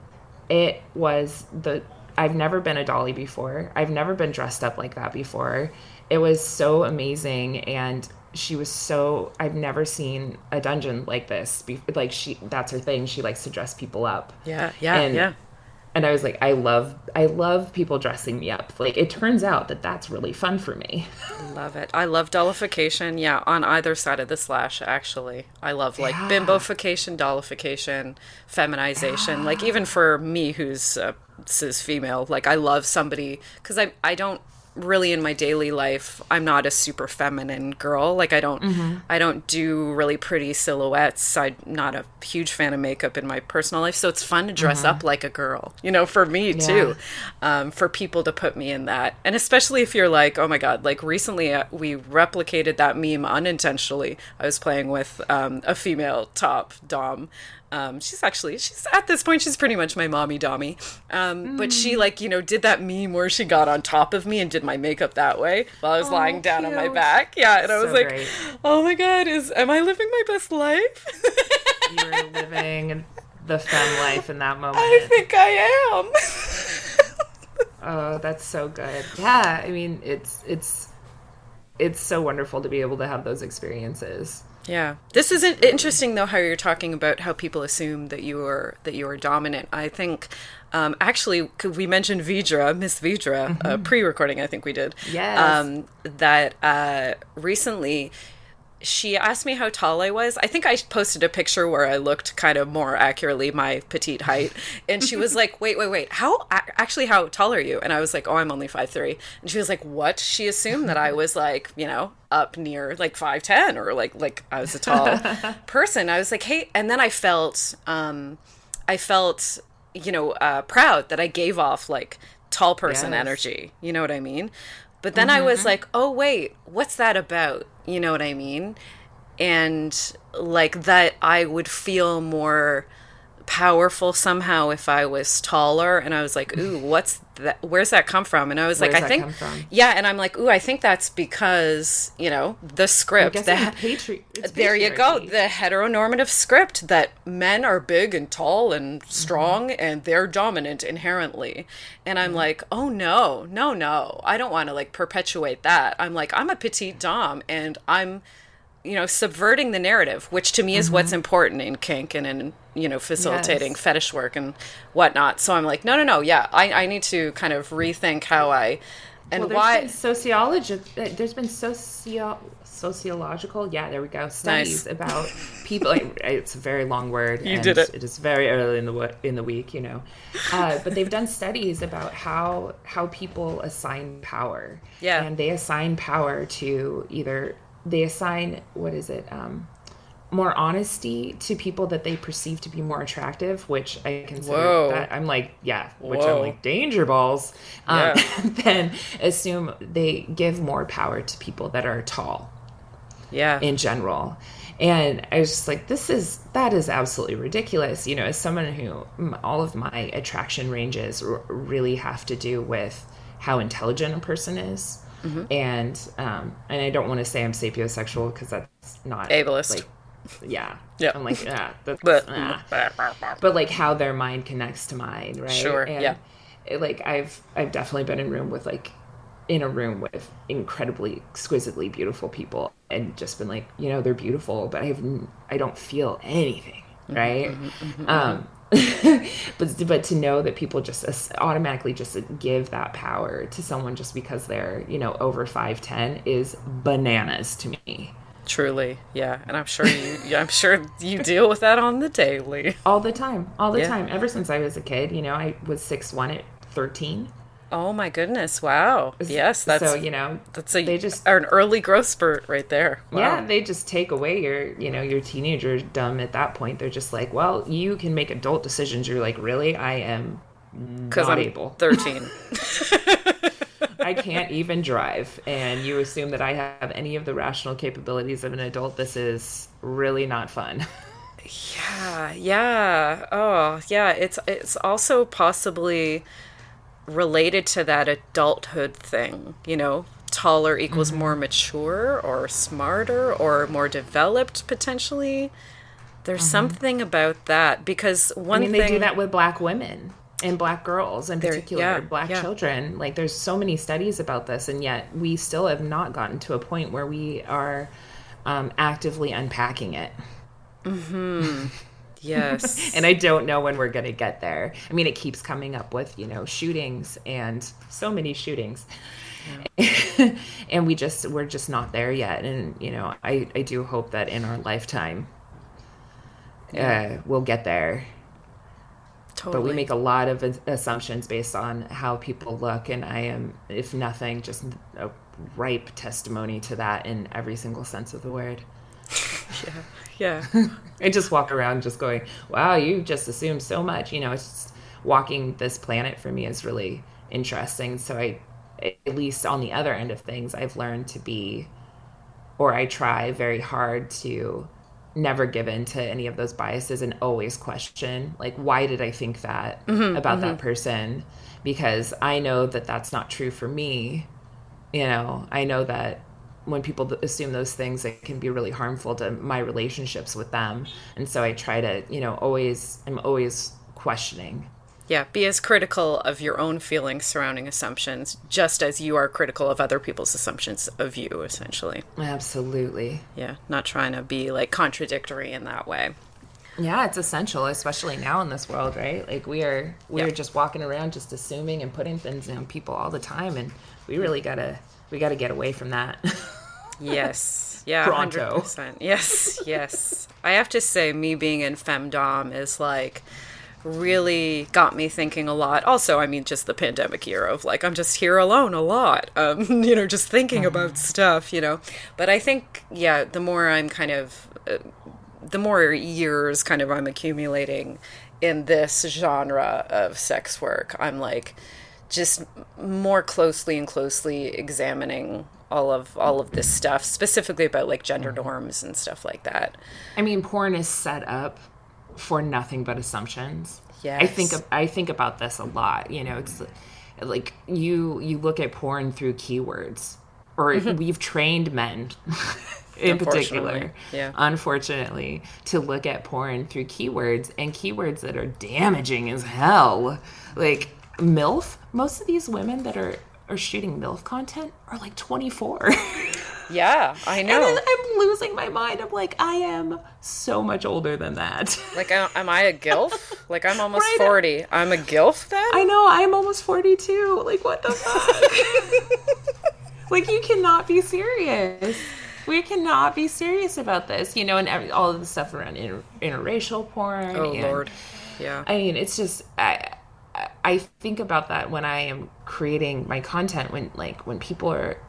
it was the, I've never been a dolly before. I've never been dressed up like that before. It was so amazing. And she was so, I've never seen a dungeon like this. Like she, that's her thing. She likes to dress people up yeah. Yeah. and- yeah. And I was like, I love, I love people dressing me up. Like, it turns out that that's really fun for me. Love it. I love dollification. Yeah, on either side of the slash, actually. I love like Yeah. bimbofication, dollification, feminization. Like even for me, who's uh, cis female, like I love somebody because I I don't really in my daily life I'm not a super feminine girl. Like I don't I don't do really pretty silhouettes. I'm not a huge fan of makeup in my personal life, so it's fun to dress up like a girl. You know, for me too um, for people to put me in that. And especially if you're like, oh my God, like recently uh, we replicated that meme unintentionally. I was playing with um, a female top Dom. Um, she's actually, she's at this point, she's pretty much my mommy Dommy. Um, But she, like, you know, did that meme where she got on top of me and did my makeup that way while I was lying down on my back. Yeah. And I was like, great. oh my God, is, am I living my best life? you're living the femme life in that moment. I think I am. Oh, that's so good. Yeah, I mean, it's it's it's so wonderful to be able to have those experiences. Yeah, this is in- interesting though. How you're talking about how people assume that you are that you are dominant. I think um, actually, could we mentioned Vidra, Miss Vidra, uh, pre-recording? I think we did. Yes. Um, that uh, recently. She asked me how tall I was. I think I posted a picture where I looked kind of more accurately my petite height, and she was like, "Wait, wait, wait! How actually? How tall are you?" And I was like, "Oh, I'm only five three. And she was like, "What?" She assumed that I was like, you know, up near like five ten or like like I was a tall person. I was like, "Hey," and then I felt, um, I felt, you know, uh, proud that I gave off like tall person Yes. energy. You know what I mean? But then I was mm-hmm. like, oh, wait, what's that about? You know what I mean? And like that, I would feel more powerful somehow if I was taller. And I was like, ooh, what's that? Where's that come from? And I was like, I think, yeah. And I'm like, ooh, I think that's because, you know, the script. the patri- there you go. The heteronormative script that men are big and tall and strong and they're dominant inherently. And I'm like, oh no, no, no. I don't want to like perpetuate that. I'm like, I'm a petite dom and I'm, you know, subverting the narrative, which to me is what's important in kink and in, you know, facilitating Yes. fetish work and whatnot. So I'm like, no, no, no. Yeah, I, I need to kind of rethink how I. And Well, there's why been sociology. There's been socio sociological. Yeah, there we go. Studies Nice. about people. it's a very long word. You and did it. It is very early in the wo- in the week, you know. Uh, but they've done studies about how how people assign power. Yeah. and they assign power to either they assign what is it. Um, more honesty to people that they perceive to be more attractive, which I consider Whoa. that I'm like, yeah, which Whoa. I'm like danger balls. Um, Yeah. then assume they give more power to people that are tall yeah. in general. and I was just like, this is that is absolutely ridiculous. You know, as someone who all of my attraction ranges r- really have to do with how intelligent a person is, mm-hmm. and um, and I don't want to say I'm sapiosexual because that's not ableist. Like, yeah, yeah. I'm like, yeah, that's, but ah. but like how their mind connects to mine, right? Sure. And yeah. It, like I've I've definitely been in room with like in a room with incredibly exquisitely beautiful people and just been like you know they're beautiful but i have i don't feel anything mm-hmm, right mm-hmm, mm-hmm, um but but to know that people just automatically just give that power to someone just because they're you know over 5'10 is bananas to me. Truly. Yeah. And i'm sure you i'm sure you deal with that on the daily. All the time. All the yeah. time. Ever since i was a kid you know i was six one at 13 Oh my goodness! Wow. Yes, that's so you know that's a they just are an early growth spurt right there. Wow. Yeah, they just take away your you know your teenager dumb at that point. They're just like, well, you can make adult decisions. You're like, really? I am because I'm able. Thirteen. I can't even drive, and you assume that I have any of the rational capabilities of an adult. This is really not fun. yeah, yeah. Oh, yeah. It's it's also possibly related to that adulthood thing, you know, taller equals mm-hmm. more mature or smarter or more developed potentially. There's mm-hmm. something about that because one I mean, thing, they do that with black women and black girls in particular, yeah, black yeah. children. Like there's so many studies about this, and yet we still have not gotten to a point where we are um, actively unpacking it. Hmm. Yes. and I don't know when we're going to get there. I mean, it keeps coming up with, you know, shootings and so many shootings. Yeah. and we just we're just not there yet and you know i i do hope that in our lifetime yeah. uh, we'll get there totally. but we make a lot of assumptions based on how people look and i am if nothing just a ripe testimony to that in every single sense of the word yeah yeah. I just walk around just going, wow, you just assumed so much. You know, it's just walking this planet for me is really interesting. So I, at least on the other end of things, I've learned to be, or I try very hard to never give in to any of those biases and always question, like, why did I think that mm-hmm, about mm-hmm. that person? Because I know that that's not true for me. You know, I know that when people assume those things it can be really harmful to my relationships with them. And so i try to you know always i'm always questioning. Yeah be as critical of your own feelings surrounding assumptions just as you are critical of other people's assumptions of you essentially. Absolutely. Yeah not trying to be like contradictory in that way. Yeah it's essential especially now in this world right? Like we are we are just walking around just assuming and putting things on people all the time and we really gotta we gotta get away from that Yes. Yeah. Pronto. 100%. Yes. Yes. I have to say, me being in femdom is like really got me thinking a lot. Also, I mean, just the pandemic year of like, I'm just here alone a lot, um, you know, just thinking mm-hmm. about stuff, you know. But I think, yeah, the more I'm kind of, uh, the more years kind of I'm accumulating in this genre of sex work, I'm like, just more closely and closely examining all of all of this stuff specifically about like gender mm-hmm. norms and stuff like that i mean porn is set up for nothing but assumptions yeah i think i think about this a lot you know it's like you you look at porn through keywords or mm-hmm. we've trained men in particular yeah unfortunately to look at porn through keywords and keywords that are damaging as hell like milf most of these women that are are shooting MILF content are like 24. yeah, I know. And I'm losing my mind. I'm like, I am so much older than that. Like, uh, am I a GILF? like, I'm almost right 40. I'm a GILF then? I know, I'm almost 42. Like, what the fuck? like, you cannot be serious. We cannot be serious about this, you know, and every, all of the stuff around inter- interracial porn. Oh, and, Lord. Yeah. I mean, it's just. I, I think about that when I am creating my content when like when people are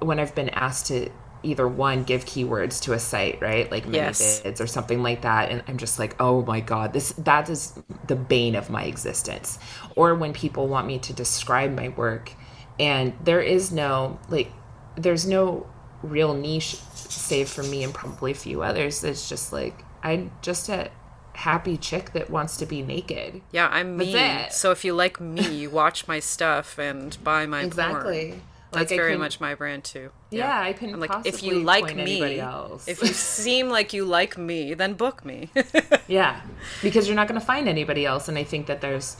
when I've been asked to either one give keywords to a site, right? Like yes. bids or something like that and I'm just like, "Oh my god, this that is the bane of my existence." Or when people want me to describe my work and there is no like there's no real niche, save for me and probably a few others. It's just like I just a happy chick that wants to be naked. Yeah, I'm me. So if you like me, watch my stuff and buy my Exactly. porn. Like, That's I very much my brand too. Yeah, I couldn't I'm like, if you like me, else. if you seem like you like me, then book me. Yeah, because you're not going to find anybody else, and I think that there's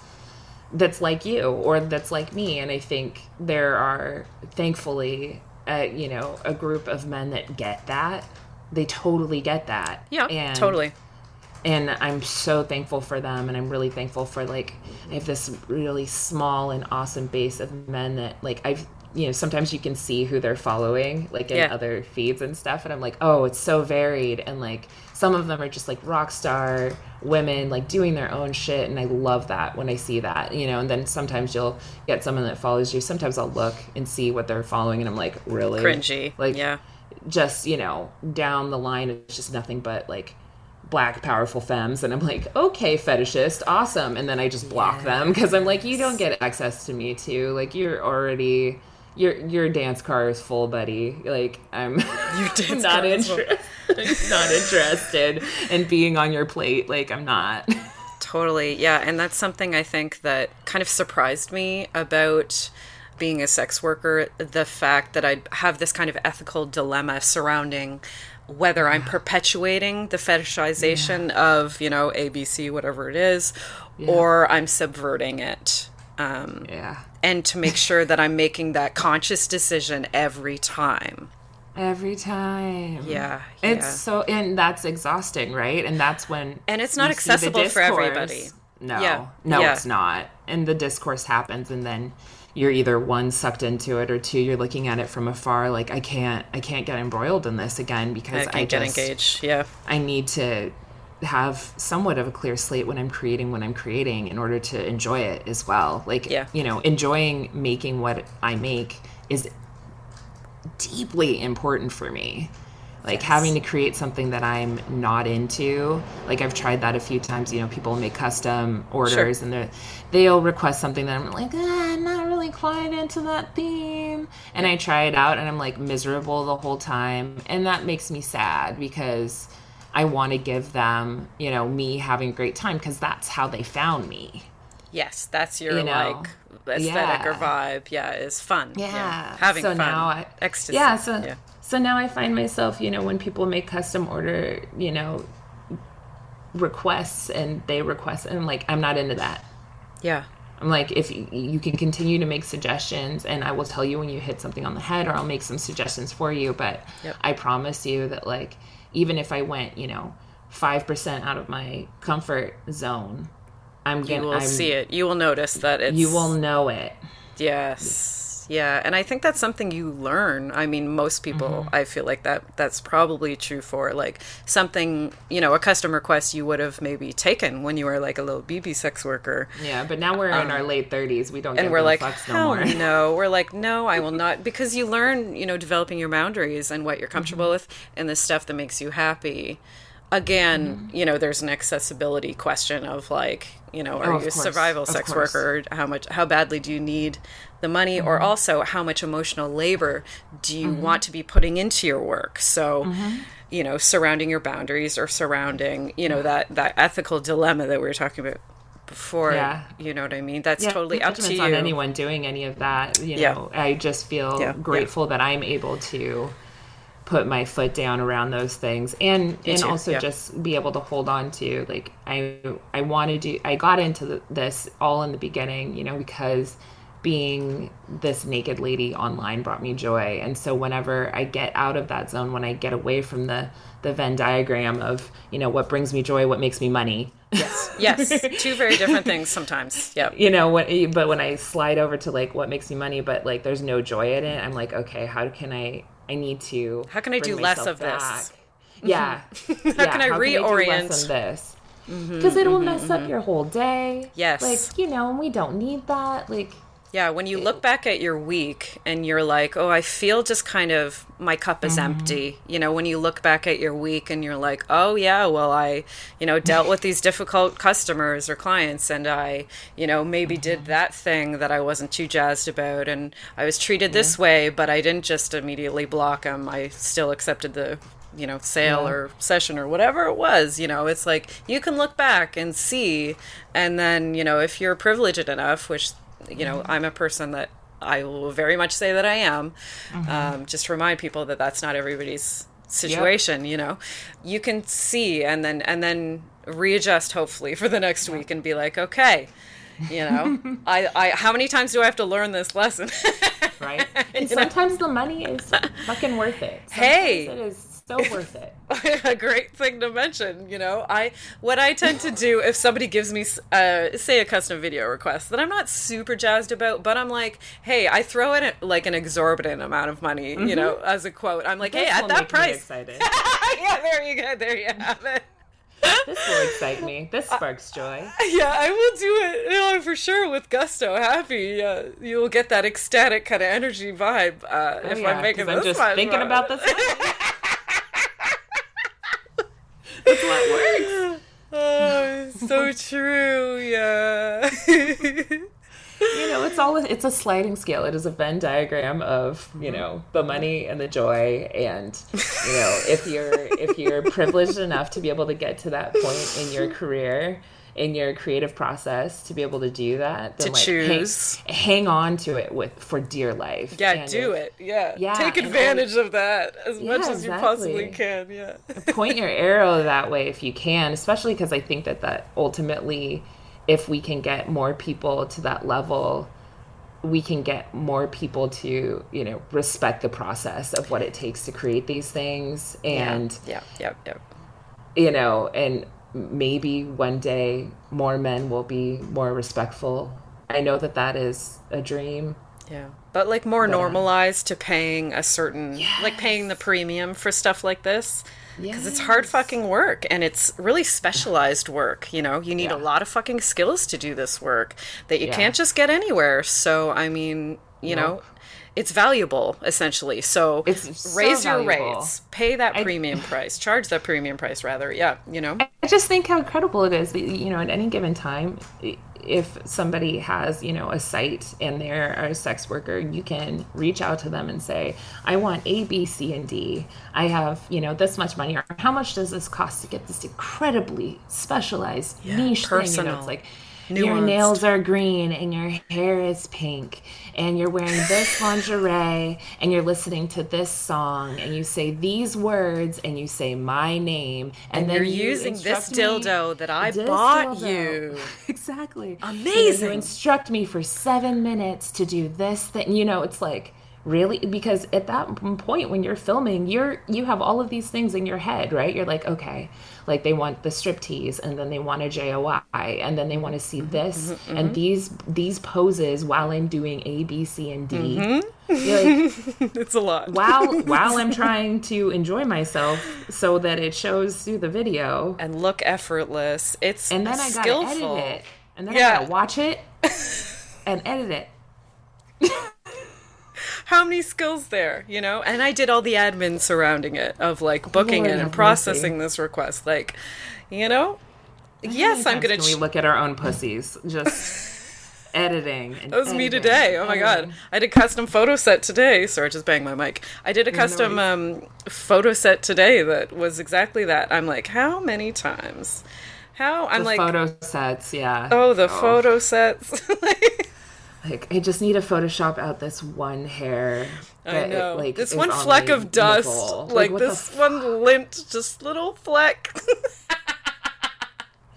that's like you or that's like me, and I think there are thankfully, you know, a group of men that get that. They totally get that. yeah, and, totally. And I'm so thankful for them, and I'm really thankful for like I have this really small and awesome base of men that like I've. You know, sometimes you can see who they're following, like in Yeah. other feeds and stuff, and I'm like, oh, it's so varied, and like some of them are just like rock star women like doing their own shit and i love that when i see that you know and then sometimes you'll get someone that follows you sometimes i'll look and see what they're following and i'm like really Cringy. like yeah. just you know down the line it's just nothing but like black powerful femmes and i'm like okay fetishist awesome. And then i just block them because i'm like you don't get access to me too. Like you're already your your dance car is full buddy. Like i'm not interested not interested in being on your plate. Like i'm not. Totally. Yeah. And that's something I think that kind of surprised me about being a sex worker the fact that I have this kind of ethical dilemma surrounding whether I'm perpetuating the fetishization of, you know, ABC, whatever it is, or I'm subverting it. Um, yeah and to make sure that I'm making that conscious decision every time. every time Yeah. it's so and that's exhausting right and that's when And it's not you see the accessible for everybody. no Yeah. no Yeah. it's not and the discourse happens and then you're either one sucked into it or two you're looking at it from afar like i can't i can't get embroiled in this again because I i, can't get just engaged. Yeah. i need to have somewhat of a clear slate when i'm creating when i'm creating in order to enjoy it as well like Yeah. you know enjoying making what i make is deeply important for me like having to create something that i'm not into like i've tried that a few times you know people make custom orders and they're they'll request something that i'm like ah, i'm not really quite into that theme and i try it out and i'm like miserable the whole time and that makes me sad because i want to give them you know me having a great time because that's how they found me Yes, that's your You know, like aesthetic or vibe. Yeah, is fun. Yeah. having so fun. now I, ecstasy. Yeah. So yeah. so now I find myself, you know, when people make custom order, you know, requests and they request, and I'm like, I'm not into that. Yeah, I'm like, if you can continue to make suggestions, and I will tell you when you hit something on the head, or I'll make some suggestions for you. But Yep. I promise you that, like, even if I went, you know, five percent out of my comfort zone, I'm gonna see it. You will notice that it's You will know it. Yes. Yeah, and I think that's something you learn. I mean, most people, Mm-hmm. I feel like that that's probably true for like something, you know, a custom request you would have maybe taken when you were like a little BB sex worker. Yeah, but now we're in our late 30s. We don't Um, and we're no like, fucks no more. no. We're like, no, I will not, because you learn, you know, developing your boundaries and what you're comfortable Mm-hmm. with, and the stuff that makes you happy. Again, Mm-hmm. you know, there's an accessibility question of like, you know, are Oh, you a survival of sex course. worker? How much, how badly do you need the money, or Mm-hmm. also how much emotional labor do you want to be putting into your work? So. Mm-hmm. You know, surrounding your boundaries or surrounding, you know, that that ethical dilemma that we were talking about before. Yeah. You know what I mean? That's Yeah, totally up to you. on anyone doing any of that. You Yeah. know, I just feel Yeah, yeah. grateful that I'm able to put my foot down around those things and and too, also yeah. just be able to hold on to like I I wanted to I got into the, this all in the beginning, you know, because being this naked lady online brought me joy and so whenever i get out of that zone when i get away from the the venn diagram of you know what brings me joy what makes me money Yes, yes, two very different things sometimes. Yep. you know what but when i slide over to like what makes me money but like there's no joy in it i'm like okay how can i i need to How can I do less of this? yeah How can I reorient? less of this mm-hmm, because it'll mm-hmm, mess up mm-hmm. your whole day Yes. like you know and we don't need that like Yeah, when you look back at your week and you're like, oh, I feel just kind of my cup is mm-hmm. empty. You know, when you look back at your week and you're like, oh, yeah, well, I, you know, dealt with these difficult customers or clients and I, you know, maybe did mm-hmm. that thing that I wasn't too jazzed about and I was treated this way, but I didn't just immediately block them. I still accepted the you know sale Yeah. or session or whatever it was you know it's like you can look back and see and then you know if you're privileged enough which you know i'm a person that i will very much say that i am um, just to remind people that that's not everybody's situation you know you can see and then and then readjust hopefully for the next week and be like okay you know I, I how many times do i have to learn this lesson right? And sometimes the money is fucking worth it. Sometimes Hey! it is so worth it. a great thing to mention you know i what i tend to do if somebody gives me uh, say a custom video request that i'm not super jazzed about but i'm like hey i throw in like an exorbitant amount of money you know as a quote i'm like hey This at will that price excited. yeah there you go there you have it this will excite me. This sparks joy. yeah i will do it you know for sure with gusto happy uh, you'll get that ecstatic kind of energy vibe uh, if Oh, yeah, i'm making this I'm just thinking about this. That's what works. oh so true yeah You know, it's all it's a sliding scale. It is a Venn diagram of you mm-hmm. know the money and the joy, and you know if you're if you're privileged enough to be able to get to that point in your career. In your creative process, to be able to do that, then To like, choose. hang, hang on to it with for dear life. Yeah, And do if- it. Yeah. Yeah, Take advantage of that as much Yeah, as you possibly can. Yeah. point your arrow that way if you can especially because i think that that ultimately if we can get more people to that level we can get more people to you know respect the process of what it takes to create these things and yeah, yeah, yeah. you know and maybe one day more men will be more respectful i know that that is a dream Yeah. But like more normalized to paying a certain like paying the premium for stuff like this. Because it's hard fucking work and it's really specialized work. You know, you need a lot of fucking skills to do this work that you Yeah. can't just get anywhere. So, I mean, you know, Nope. It's valuable essentially. So, It's so raise your valuable. rates, pay that premium price, charge that premium price rather. Yeah, you know. I just think how incredible it is that, you know, at any given time, if somebody has, you know, a site and they're a sex worker, you can reach out to them and say, I want A, B, C, and D. I have, you know, this much money. Or how much does this cost to get this incredibly specialized niche thing? You personal, know, it's like, your nails are green and your hair is pink and you're wearing this lingerie and you're listening to this song and you say these words and you say my name and, then you're you using this dildo that I bought dildo. you. exactly And Amazing. you instruct me for seven minutes to do this thing you know it's like really because at that point when you're filming you're you have all of these things in your head right you're like okay like they want the striptease and then they want a joi and then they want to see Mm-hmm, this and these these poses while i'm doing a b c and d Mm-hmm. like It's a lot. while while i'm trying to enjoy myself so that it shows through the video and look effortless. It's and then I gotta skillful. edit it, and then Yeah. I gotta watch it and edit it. How many skills there, you know? And I did all the admin surrounding it of like booking Lord it and processing this request. Like, you know? Yes, I'm gonna. Can we look at our own pussies? Just editing. And that was me today. Oh my god. editing. I did custom photo set today. Sorry, I just banged my mic. I did a custom um, photo set today that was exactly that. I'm like, how many times? How? I'm The like, photo sets, yeah. oh, the photo sets. Like I just need to Photoshop out this one hair. I know. like, this one on fleck of dust, nipple. like, what this one lint, just little fleck.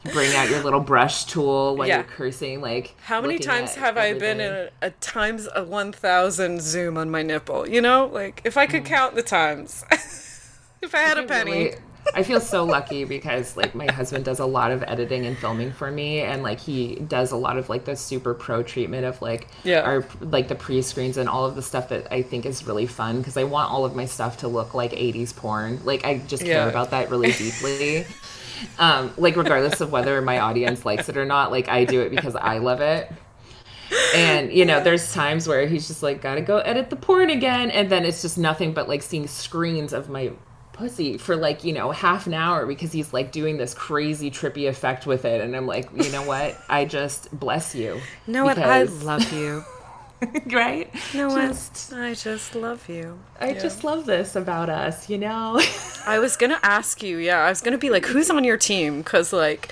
you bring out your little brush tool while Yeah. you're cursing. Like How many times have I been in a, a times a 1000 zoom on my nipple? You know, like if I could mm. count the times, if I had a penny. Really- I feel so lucky because like my husband does a lot of editing and filming for me and like he does a lot of like the super pro treatment of like Yeah. our like the pre-screens and all of the stuff that I think is really fun because I want all of my stuff to look like 80s porn. Like I just care Yeah. about that really deeply. um like regardless of whether my audience likes it or not, like I do it because I love it. and you know there's times where he's just like gotta go edit the porn again and then it's just nothing but like seeing screens of my pussy for like you know half an hour because he's like doing this crazy trippy effect with it. And i'm like you know what? I just bless you you know what? I love you. Right? No just, i just love you. I yeah. just love this about us you know? I was gonna ask you yeah i was gonna be like who's on your team? Because like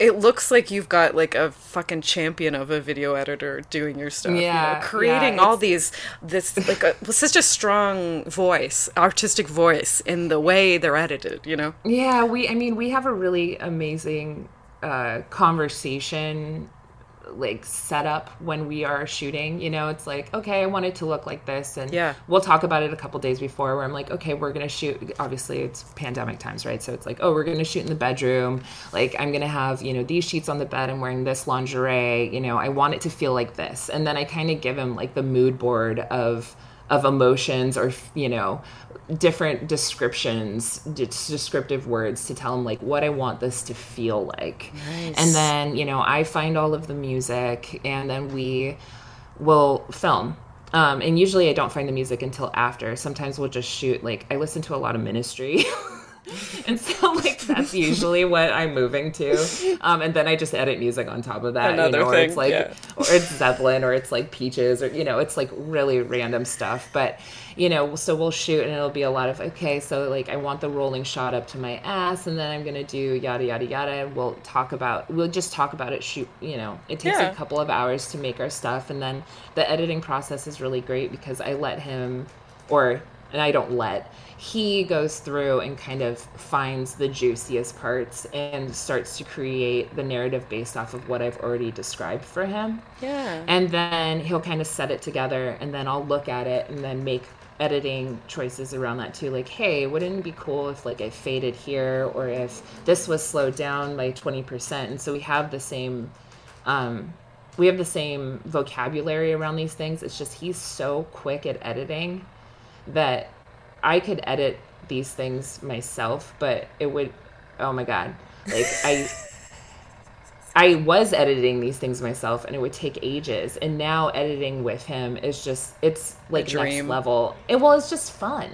it looks like you've got like a fucking champion of a video editor doing your stuff. Yeah, you know, creating yeah, all these this like a, such a strong voice, artistic voice in the way they're edited. You know. Yeah, we. I mean, we have a really amazing uh, conversation like set up when we are shooting. You know, it's like, okay, I want it to look like this. And yeah. we'll talk about it a couple days before where I'm like, okay, we're going to shoot. Obviously, it's pandemic times, right? So it's like, oh, we're going to shoot in the bedroom. Like, I'm going to have, you know, these sheets on the bed. I'm wearing this lingerie. You know, I want it to feel like this. And then I kind of give him like the mood board of, of emotions or you know different descriptions descriptive words to tell them like what i want this to feel like. Nice. and then you know i find all of the music and then we will film. Um, and usually i don't find the music until after. Sometimes we'll just shoot like i listen to a lot of ministry and so like that's usually what I'm moving to. Um, and then I just edit music on top of that. Another you know, thing, or it's like yeah. or it's Zeppelin or it's like Peaches or you know, it's like really random stuff. But you know, so we'll shoot and it'll be a lot of okay, so like I want the rolling shot up to my ass and then I'm gonna do yada yada yada and we'll talk about we'll just talk about it shoot you know, it takes yeah. a couple of hours to make our stuff and then the editing process is really great because I let him or and I don't let he goes through and kind of finds the juiciest parts and starts to create the narrative based off of what I've already described for him. Yeah. And then he'll kind of set it together and then I'll look at it and then make editing choices around that too like hey wouldn't it be cool if like i faded here or if this was slowed down by 20% and so we have the same um we have the same vocabulary around these things it's just he's so quick at editing that I could edit these things myself, but it would oh my god. Like I I was editing these things myself and it would take ages and now editing with him is just it's like next level. It well it's just fun.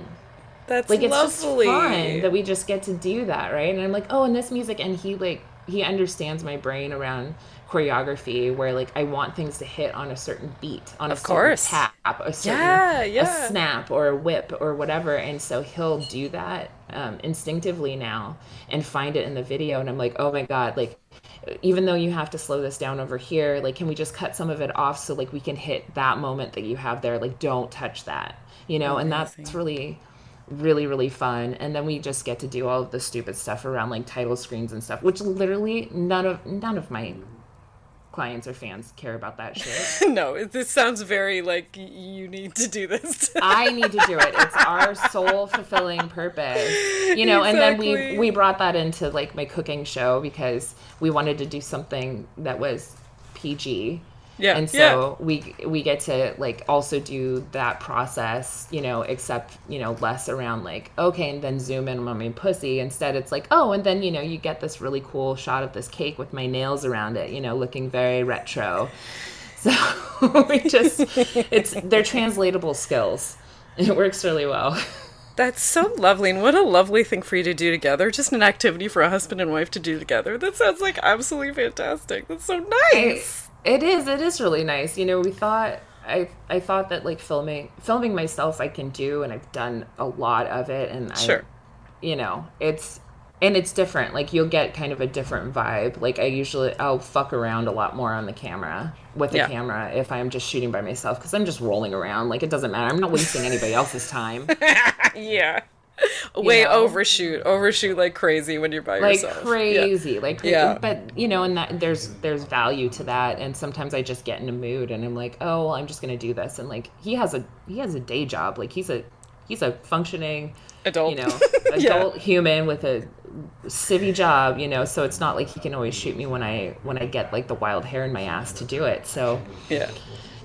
That's like it's lovely. just fun that we just get to do that, right? And I'm like, "Oh, and this music and he like he understands my brain around choreography where like I want things to hit on a certain beat, on of a course. tap, a certain yeah, yeah. a snap or a whip or whatever. And so he'll do that um, instinctively now and find it in the video. And I'm like, oh my god, like even though you have to slow this down over here, like can we just cut some of it off so like we can hit that moment that you have there? Like don't touch that, you know. Amazing. And that's really really really fun and then we just get to do all of the stupid stuff around like title screens and stuff which literally none of none of my clients or fans care about that shit. no, this sounds very like you need to do this. I need to do it. It's our soul fulfilling purpose. You know, exactly. and then we we brought that into like my cooking show because we wanted to do something that was PG yeah. And so yeah. we we get to like also do that process, you know, except, you know, less around like, okay, and then zoom in on my pussy. Instead it's like, oh, and then, you know, you get this really cool shot of this cake with my nails around it, you know, looking very retro. So we just it's they're translatable skills. It works really well. That's so lovely, and what a lovely thing for you to do together. Just an activity for a husband and wife to do together. That sounds like absolutely fantastic. That's so nice. I, it is. It is really nice. You know, we thought I I thought that like filming filming myself I can do, and I've done a lot of it, and sure, I, you know, it's and it's different. Like you'll get kind of a different vibe. Like I usually I'll fuck around a lot more on the camera with the yeah. camera if I'm just shooting by myself because I'm just rolling around. Like it doesn't matter. I'm not wasting anybody else's time. yeah. Way know? overshoot. Overshoot like crazy when you're by like yourself. Crazy. Yeah. like crazy. yeah. but you know and that there's there's value to that. And sometimes i just get in a mood and i'm like oh well i'm just gonna do this. And like he has a he has a day job. Like he's a he's a functioning adult. you know adult yeah. human with a civvy job you know? So it's not like he can always shoot me when i when i get like the wild hair in my ass to do it. So yeah.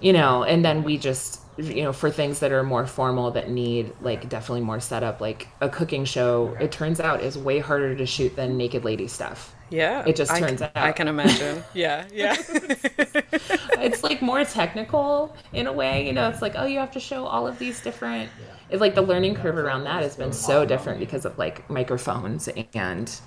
you know and then we just you know for things that are more formal that need like definitely more setup like a cooking show it turns out is way harder to shoot than naked lady stuff yeah it just turns I, out i can imagine yeah yeah it's like more technical in a way. You know, it's like, oh, you have to show all of these different. It's like the learning curve around that has been so different because of like microphones and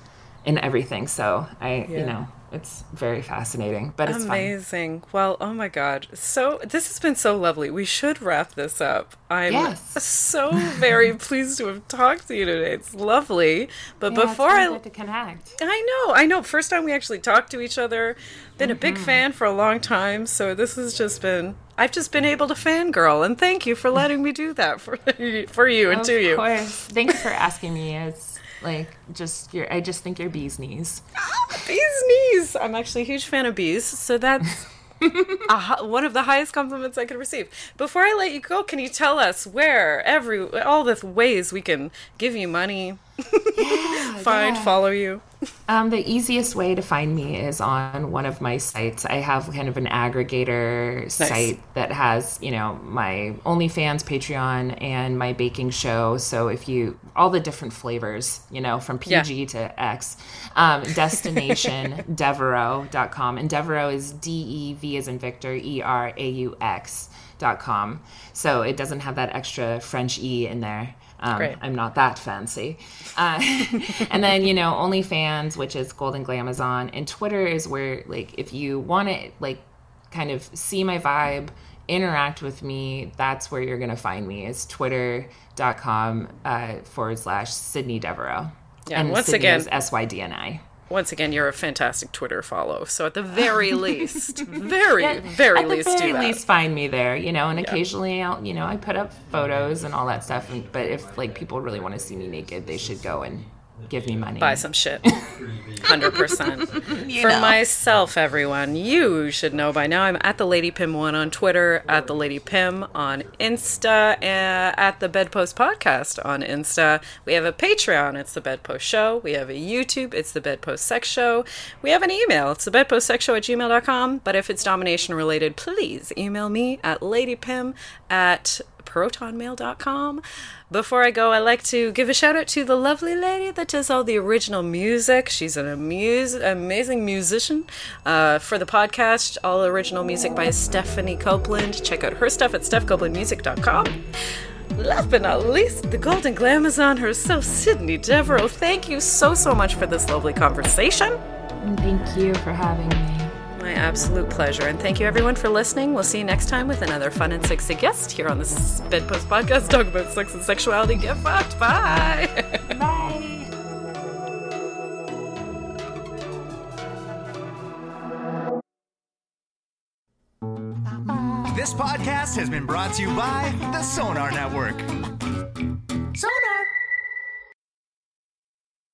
and everything. So I, yeah. you know, it's very fascinating, but it's amazing. Fun. Well, oh my god, so this has been so lovely. We should wrap this up. I'm yes. so very pleased to have talked to you today. It's lovely. But yeah, before I to connect, I know, I know. First time we actually talked to each other. Been mm-hmm. a big mm-hmm. fan for a long time, so this has just been. I've just been able to fangirl, and thank you for letting me do that for for you and of to you. Of course, thanks for asking me. It's like just your I just think you're bees knees. Ah, bees knees. I'm actually a huge fan of bees, so that's a, one of the highest compliments I could receive. Before I let you go, can you tell us where every all the ways we can give you money, yeah, find, yeah. follow you? Um, the easiest way to find me is on one of my sites. I have kind of an aggregator nice. site that has, you know, my OnlyFans, Patreon, and my baking show. So if you, all the different flavors, you know, from PG yeah. to X, um, destination. And Deveraux is D E V as in Victor, E R A U X. Dot com. So it doesn't have that extra French E in there. Um, I'm not that fancy. Uh, and then, you know, OnlyFans, which is Golden Glamazon, and Twitter is where, like, if you want to, like, kind of see my vibe, interact with me, that's where you're going to find me is twitter.com uh, forward slash Sydni Deveraux. Yeah, and once Sydni again, S Y D N I once again, you're a fantastic Twitter follow. So at the very least, very, yeah, very at least, the very least, find me there. You know, and yeah. occasionally, I'll, you know, I put up photos and all that stuff. And, but if like people really want to see me naked, they should go and give me money. Buy some shit. 100%. For know. myself, everyone, you should know by now I'm at the Lady Pym one on Twitter, at the Lady Pym on Insta, at the Bedpost Podcast on Insta. We have a Patreon, it's the Bedpost Show. We have a YouTube, it's the Bedpost Sex Show. We have an email, it's the Bedpost Sex Show at gmail.com. But if it's domination related, please email me at Lady ladypym at protonmail.com. Before I go, I like to give a shout out to the lovely lady that does all the original music. She's an amuse- amazing musician uh, for the podcast. All original music by Stephanie Copeland. Check out her stuff at stephcopelandmusic.com. Last but not least, the Golden Glamazon herself, Sydni Deveraux. Thank you so, so much for this lovely conversation. And thank you for having me. My absolute pleasure. And thank you everyone for listening. We'll see you next time with another fun and sexy guest here on the Bedpost Podcast. Talk about sex and sexuality. Get fucked. Bye. Bye. This podcast has been brought to you by the Sonar Network.